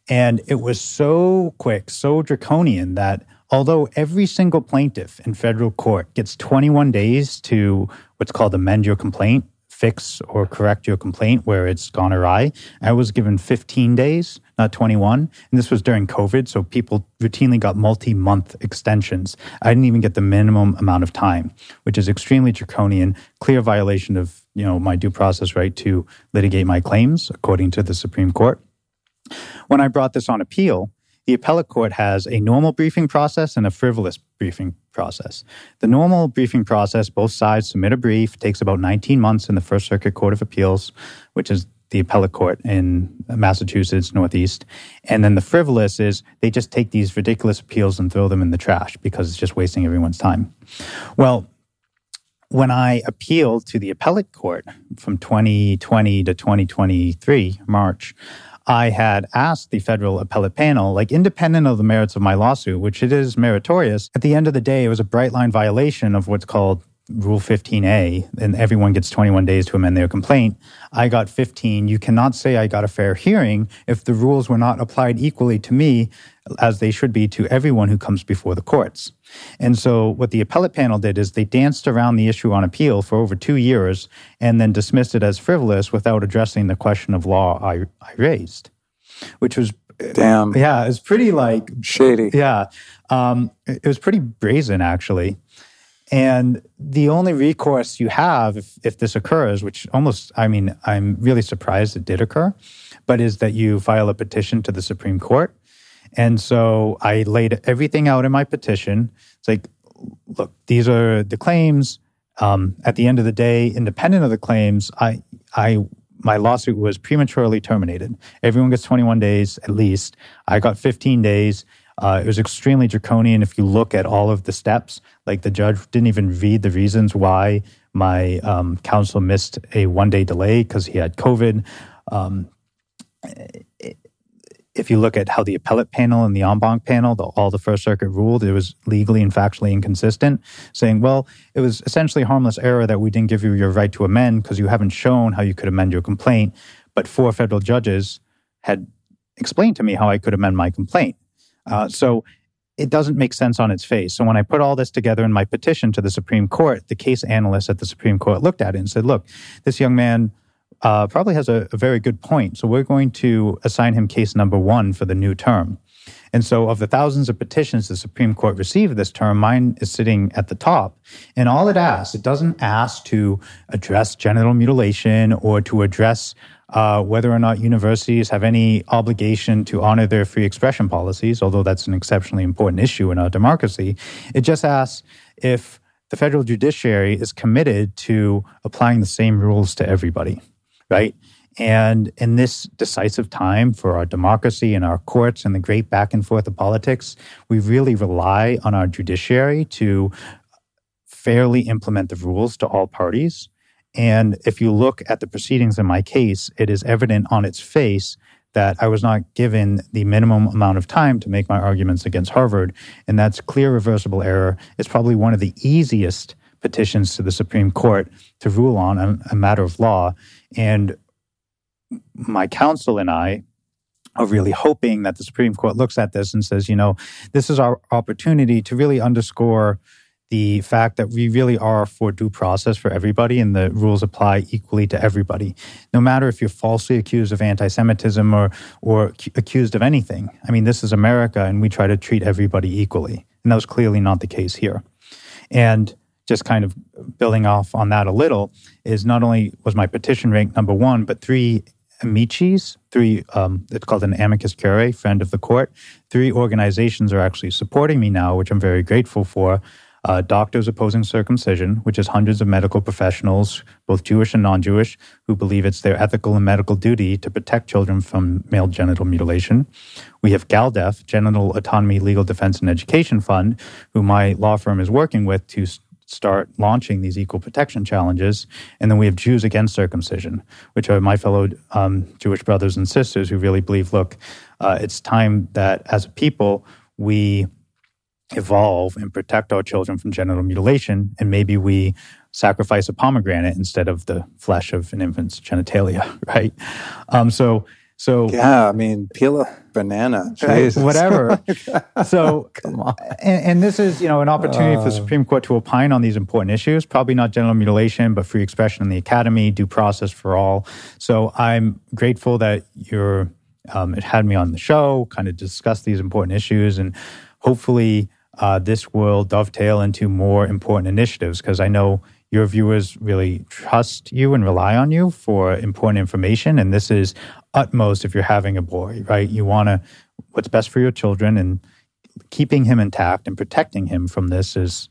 and it was so quick, so draconian that although every single plaintiff in federal court gets 21 days to what's called amend your complaint, fix or correct your complaint where it's gone awry. I was given 15 days, not 21. And this was during COVID. So people routinely got multi month extensions. I didn't even get the minimum amount of time, which is extremely draconian, clear violation of you know my due process right to litigate my claims according to the Supreme Court. When I brought this on appeal, the appellate court has a normal briefing process and a frivolous briefing process. The normal briefing process, both sides submit a brief, takes about 19 months in the First Circuit Court of Appeals, which is the appellate court in Massachusetts, Northeast. And then the frivolous is they just take these ridiculous appeals and throw them in the trash because it's just wasting everyone's time. Well, when I appealed to the appellate court from 2020 to 2023, March, I had asked the federal appellate panel, like independent of the merits of my lawsuit, which it is meritorious, at the end of the day, it was a bright line violation of what's called Rule 15A, and everyone gets 21 days to amend their complaint. I got 15. You cannot say I got a fair hearing if the rules were not applied equally to me as they should be to everyone who comes before the courts. And so what the appellate panel did is they danced around the issue on appeal for over two years and then dismissed it as frivolous without addressing the question of law I, I raised, which was Damn. yeah, it's pretty like shady. Yeah, um, it was pretty brazen actually. And the only recourse you have if, if this occurs, which almost, I mean, I'm really surprised it did occur, but is that you file a petition to the Supreme Court. And so I laid everything out in my petition. It's like, look, these are the claims. Um, at the end of the day, independent of the claims, I, I, my lawsuit was prematurely terminated. Everyone gets 21 days at least. I got 15 days. Uh, it was extremely draconian. If you look at all of the steps, like the judge didn't even read the reasons why my um, counsel missed a one day delay because he had COVID. Um, if you look at how the appellate panel and the en banc panel, the, all the First Circuit ruled, it was legally and factually inconsistent, saying, well, it was essentially harmless error that we didn't give you your right to amend because you haven't shown how you could amend your complaint. But four federal judges had explained to me how I could amend my complaint. Uh, so it doesn't make sense on its face. So when I put all this together in my petition to the Supreme Court, the case analyst at the Supreme Court looked at it and said, look, this young man uh, probably has a, a very good point. So we're going to assign him case number one for the new term. And so, of the thousands of petitions the Supreme Court received this term, mine is sitting at the top. And all it asks, it doesn't ask to address genital mutilation or to address uh, whether or not universities have any obligation to honor their free expression policies, although that's an exceptionally important issue in our democracy. It just asks if the federal judiciary is committed to applying the same rules to everybody, right? And in this decisive time for our democracy and our courts and the great back and forth of politics, we really rely on our judiciary to fairly implement the rules to all parties. And if you look at the proceedings in my case, it is evident on its face that I was not given the minimum amount of time to make my arguments against Harvard. And that's clear reversible error. It's probably one of the easiest petitions to the Supreme Court to rule on a, a matter of law. And my counsel and I are really hoping that the Supreme Court looks at this and says, you know, this is our opportunity to really underscore the fact that we really are for due process for everybody and the rules apply equally to everybody, no matter if you're falsely accused of anti Semitism or, or accused of anything. I mean, this is America and we try to treat everybody equally. And that was clearly not the case here. And just kind of building off on that a little is not only was my petition ranked number one, but three amicis, three, um, it's called an amicus curiae, friend of the court. Three organizations are actually supporting me now, which I'm very grateful for uh, Doctors Opposing Circumcision, which is hundreds of medical professionals, both Jewish and non Jewish, who believe it's their ethical and medical duty to protect children from male genital mutilation. We have GALDEF, Genital Autonomy Legal Defense and Education Fund, who my law firm is working with to start launching these equal protection challenges. And then we have Jews Against Circumcision, which are my fellow um, Jewish brothers and sisters who really believe look, uh, it's time that as a people, we evolve and protect our children from genital mutilation, and maybe we sacrifice a pomegranate instead of the flesh of an infant's genitalia, right? Um, so, so yeah, I mean, peel a banana, Jesus. whatever. so, come on. And, and, this is, you know, an opportunity uh, for the. Supreme Court to opine on these important issues. Probably not genital mutilation, but free expression in the academy, due process for all. So, I'm grateful that you're. Um, it had me on the show, kind of discuss these important issues, and hopefully uh, this will dovetail into more important initiatives because I know your viewers really trust you and rely on you for important information. And this is utmost if you're having a boy, right? You want to, what's best for your children and keeping him intact and protecting him from this is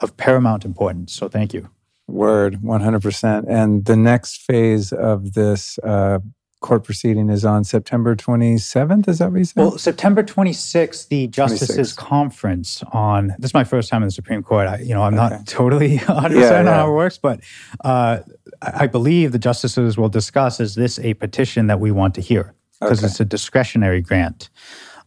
of paramount importance. So thank you. Word, 100%. And the next phase of this uh, court proceeding is on September 27th. Is that what you said? Well, September 26th, the Justices 26th. Conference on, this is my first time in the Supreme Court. I, you know, I'm okay. not totally 100% yeah, yeah. on how it works, but uh, I believe the justices will discuss, is this a petition that we want to hear? Because okay. it's a discretionary grant.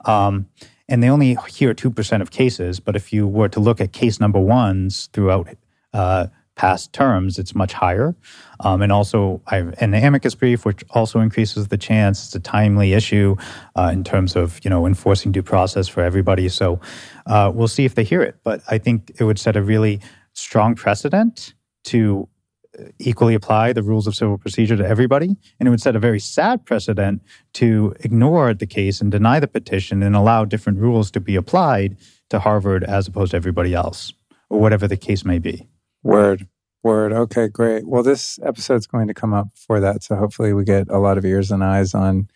Um, and they only hear 2% of cases, but if you were to look at case number ones throughout uh, past terms, it's much higher. Um, and also, I have an amicus brief, which also increases the chance. It's a timely issue uh, in terms of you know enforcing due process for everybody. So uh, we'll see if they hear it. But I think it would set a really strong precedent to equally apply the rules of civil procedure to everybody. And it would set a very sad precedent to ignore the case and deny the petition and allow different rules to be applied to Harvard as opposed to everybody else, or whatever the case may be. Word. Word. Okay, great. Well, this episode's going to come up before that, so hopefully we get a lot of ears and eyes on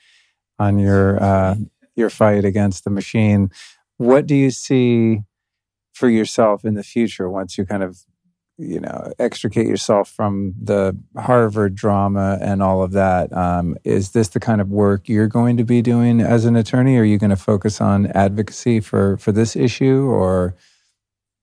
on your uh, your fight against the machine. What do you see for yourself in the future once you kind of you know extricate yourself from the Harvard drama and all of that? Um, is this the kind of work you're going to be doing as an attorney? Are you going to focus on advocacy for for this issue, or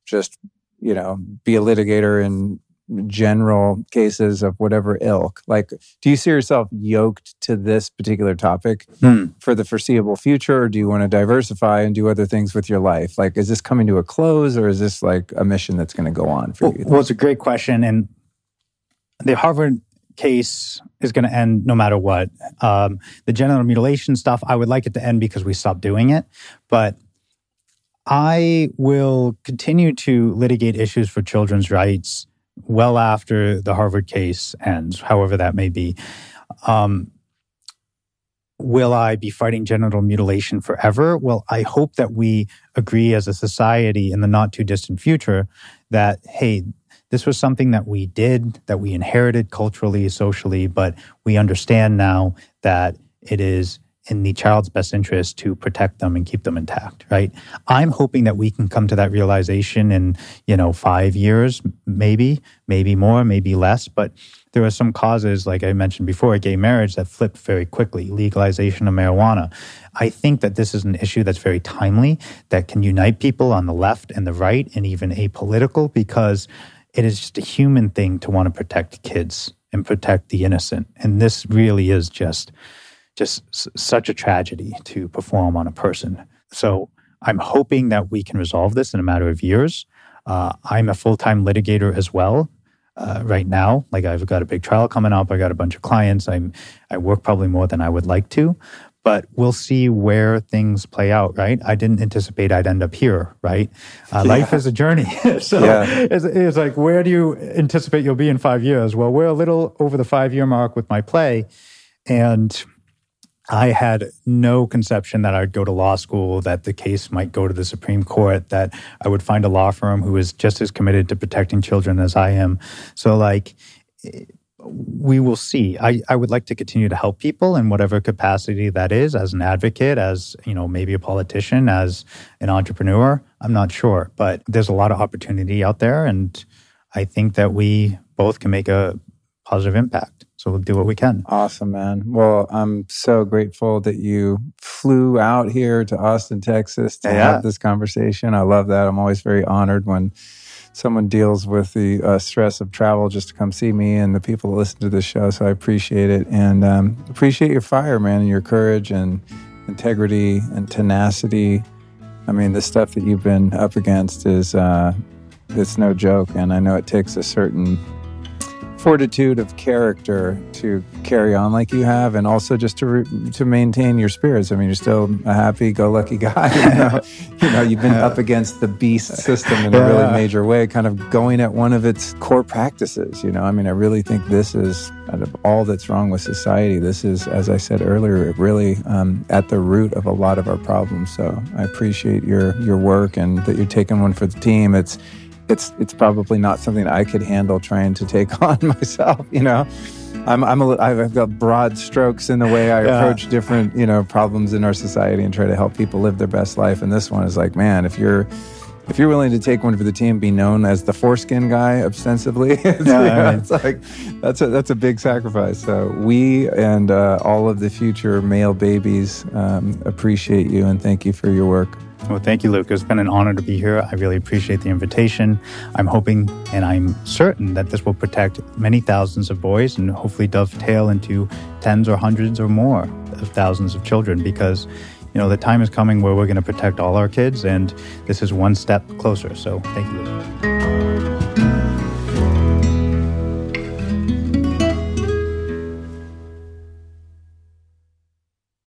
just you know be a litigator in general cases of whatever ilk? Like, do you see yourself yoked to this particular topic hmm. for the foreseeable future, or do you want to diversify and do other things with your life? Like, is this coming to a close, or is this like a mission that's going to go on for well, you? Well, it's a great question, and the Harvard case is going to end no matter what. Um, the genital mutilation stuff, I would like it to end because we stopped doing it, but. I will continue to litigate issues for children's rights well after the Harvard case ends, however that may be. Um, will I be fighting genital mutilation forever? Well, I hope that we agree as a society in the not too distant future that, hey, this was something that we did, that we inherited culturally, socially, but we understand now that it is in the child's best interest to protect them and keep them intact, right? I'm hoping that we can come to that realization in, you know, five years, maybe, maybe more, maybe less. But there are some causes, like I mentioned before, gay marriage that flipped very quickly, legalization of marijuana. I think that this is an issue that's very timely, that can unite people on the left and the right and even apolitical because it is just a human thing to want to protect kids and protect the innocent. And this really is just just s- such a tragedy to perform on a person. So I'm hoping that we can resolve this in a matter of years. Uh, I'm a full time litigator as well. Uh, right now, like I've got a big trial coming up. I got a bunch of clients. I'm I work probably more than I would like to, but we'll see where things play out. Right? I didn't anticipate I'd end up here. Right? Uh, yeah. Life is a journey. so yeah. it's, it's like, where do you anticipate you'll be in five years? Well, we're a little over the five year mark with my play, and I had no conception that I'd go to law school, that the case might go to the Supreme Court, that I would find a law firm who is just as committed to protecting children as I am. So, like, we will see. I, I would like to continue to help people in whatever capacity that is, as an advocate, as, you know, maybe a politician, as an entrepreneur. I'm not sure, but there's a lot of opportunity out there. And I think that we both can make a positive impact. So we'll do what we can. Awesome, man. Well, I'm so grateful that you flew out here to Austin, Texas to yeah. have this conversation. I love that. I'm always very honored when someone deals with the uh, stress of travel just to come see me and the people that listen to this show. So I appreciate it and um, appreciate your fire, man, and your courage and integrity and tenacity. I mean, the stuff that you've been up against is uh, it's no joke, and I know it takes a certain fortitude of character to carry on like you have, and also just to re- to maintain your spirits. I mean, you're still a happy-go-lucky guy. You know, you know you've been up against the beast system in a really major way, kind of going at one of its core practices. You know, I mean, I really think this is out of all that's wrong with society. This is, as I said earlier, really um, at the root of a lot of our problems. So I appreciate your your work and that you're taking one for the team. It's it's it's probably not something I could handle trying to take on myself. You know, I'm I'm a, I've got broad strokes in the way I yeah. approach different you know problems in our society and try to help people live their best life. And this one is like, man, if you're if you're willing to take one for the team, be known as the foreskin guy ostensibly, it's, yeah, it's like that's a that's a big sacrifice. So we and uh, all of the future male babies um, appreciate you and thank you for your work. Well, thank you, Luke. It's been an honor to be here. I really appreciate the invitation. I'm hoping and I'm certain that this will protect many thousands of boys and hopefully dovetail into tens or hundreds or more of thousands of children because, you know, the time is coming where we're going to protect all our kids, and this is one step closer. So thank you, Luke.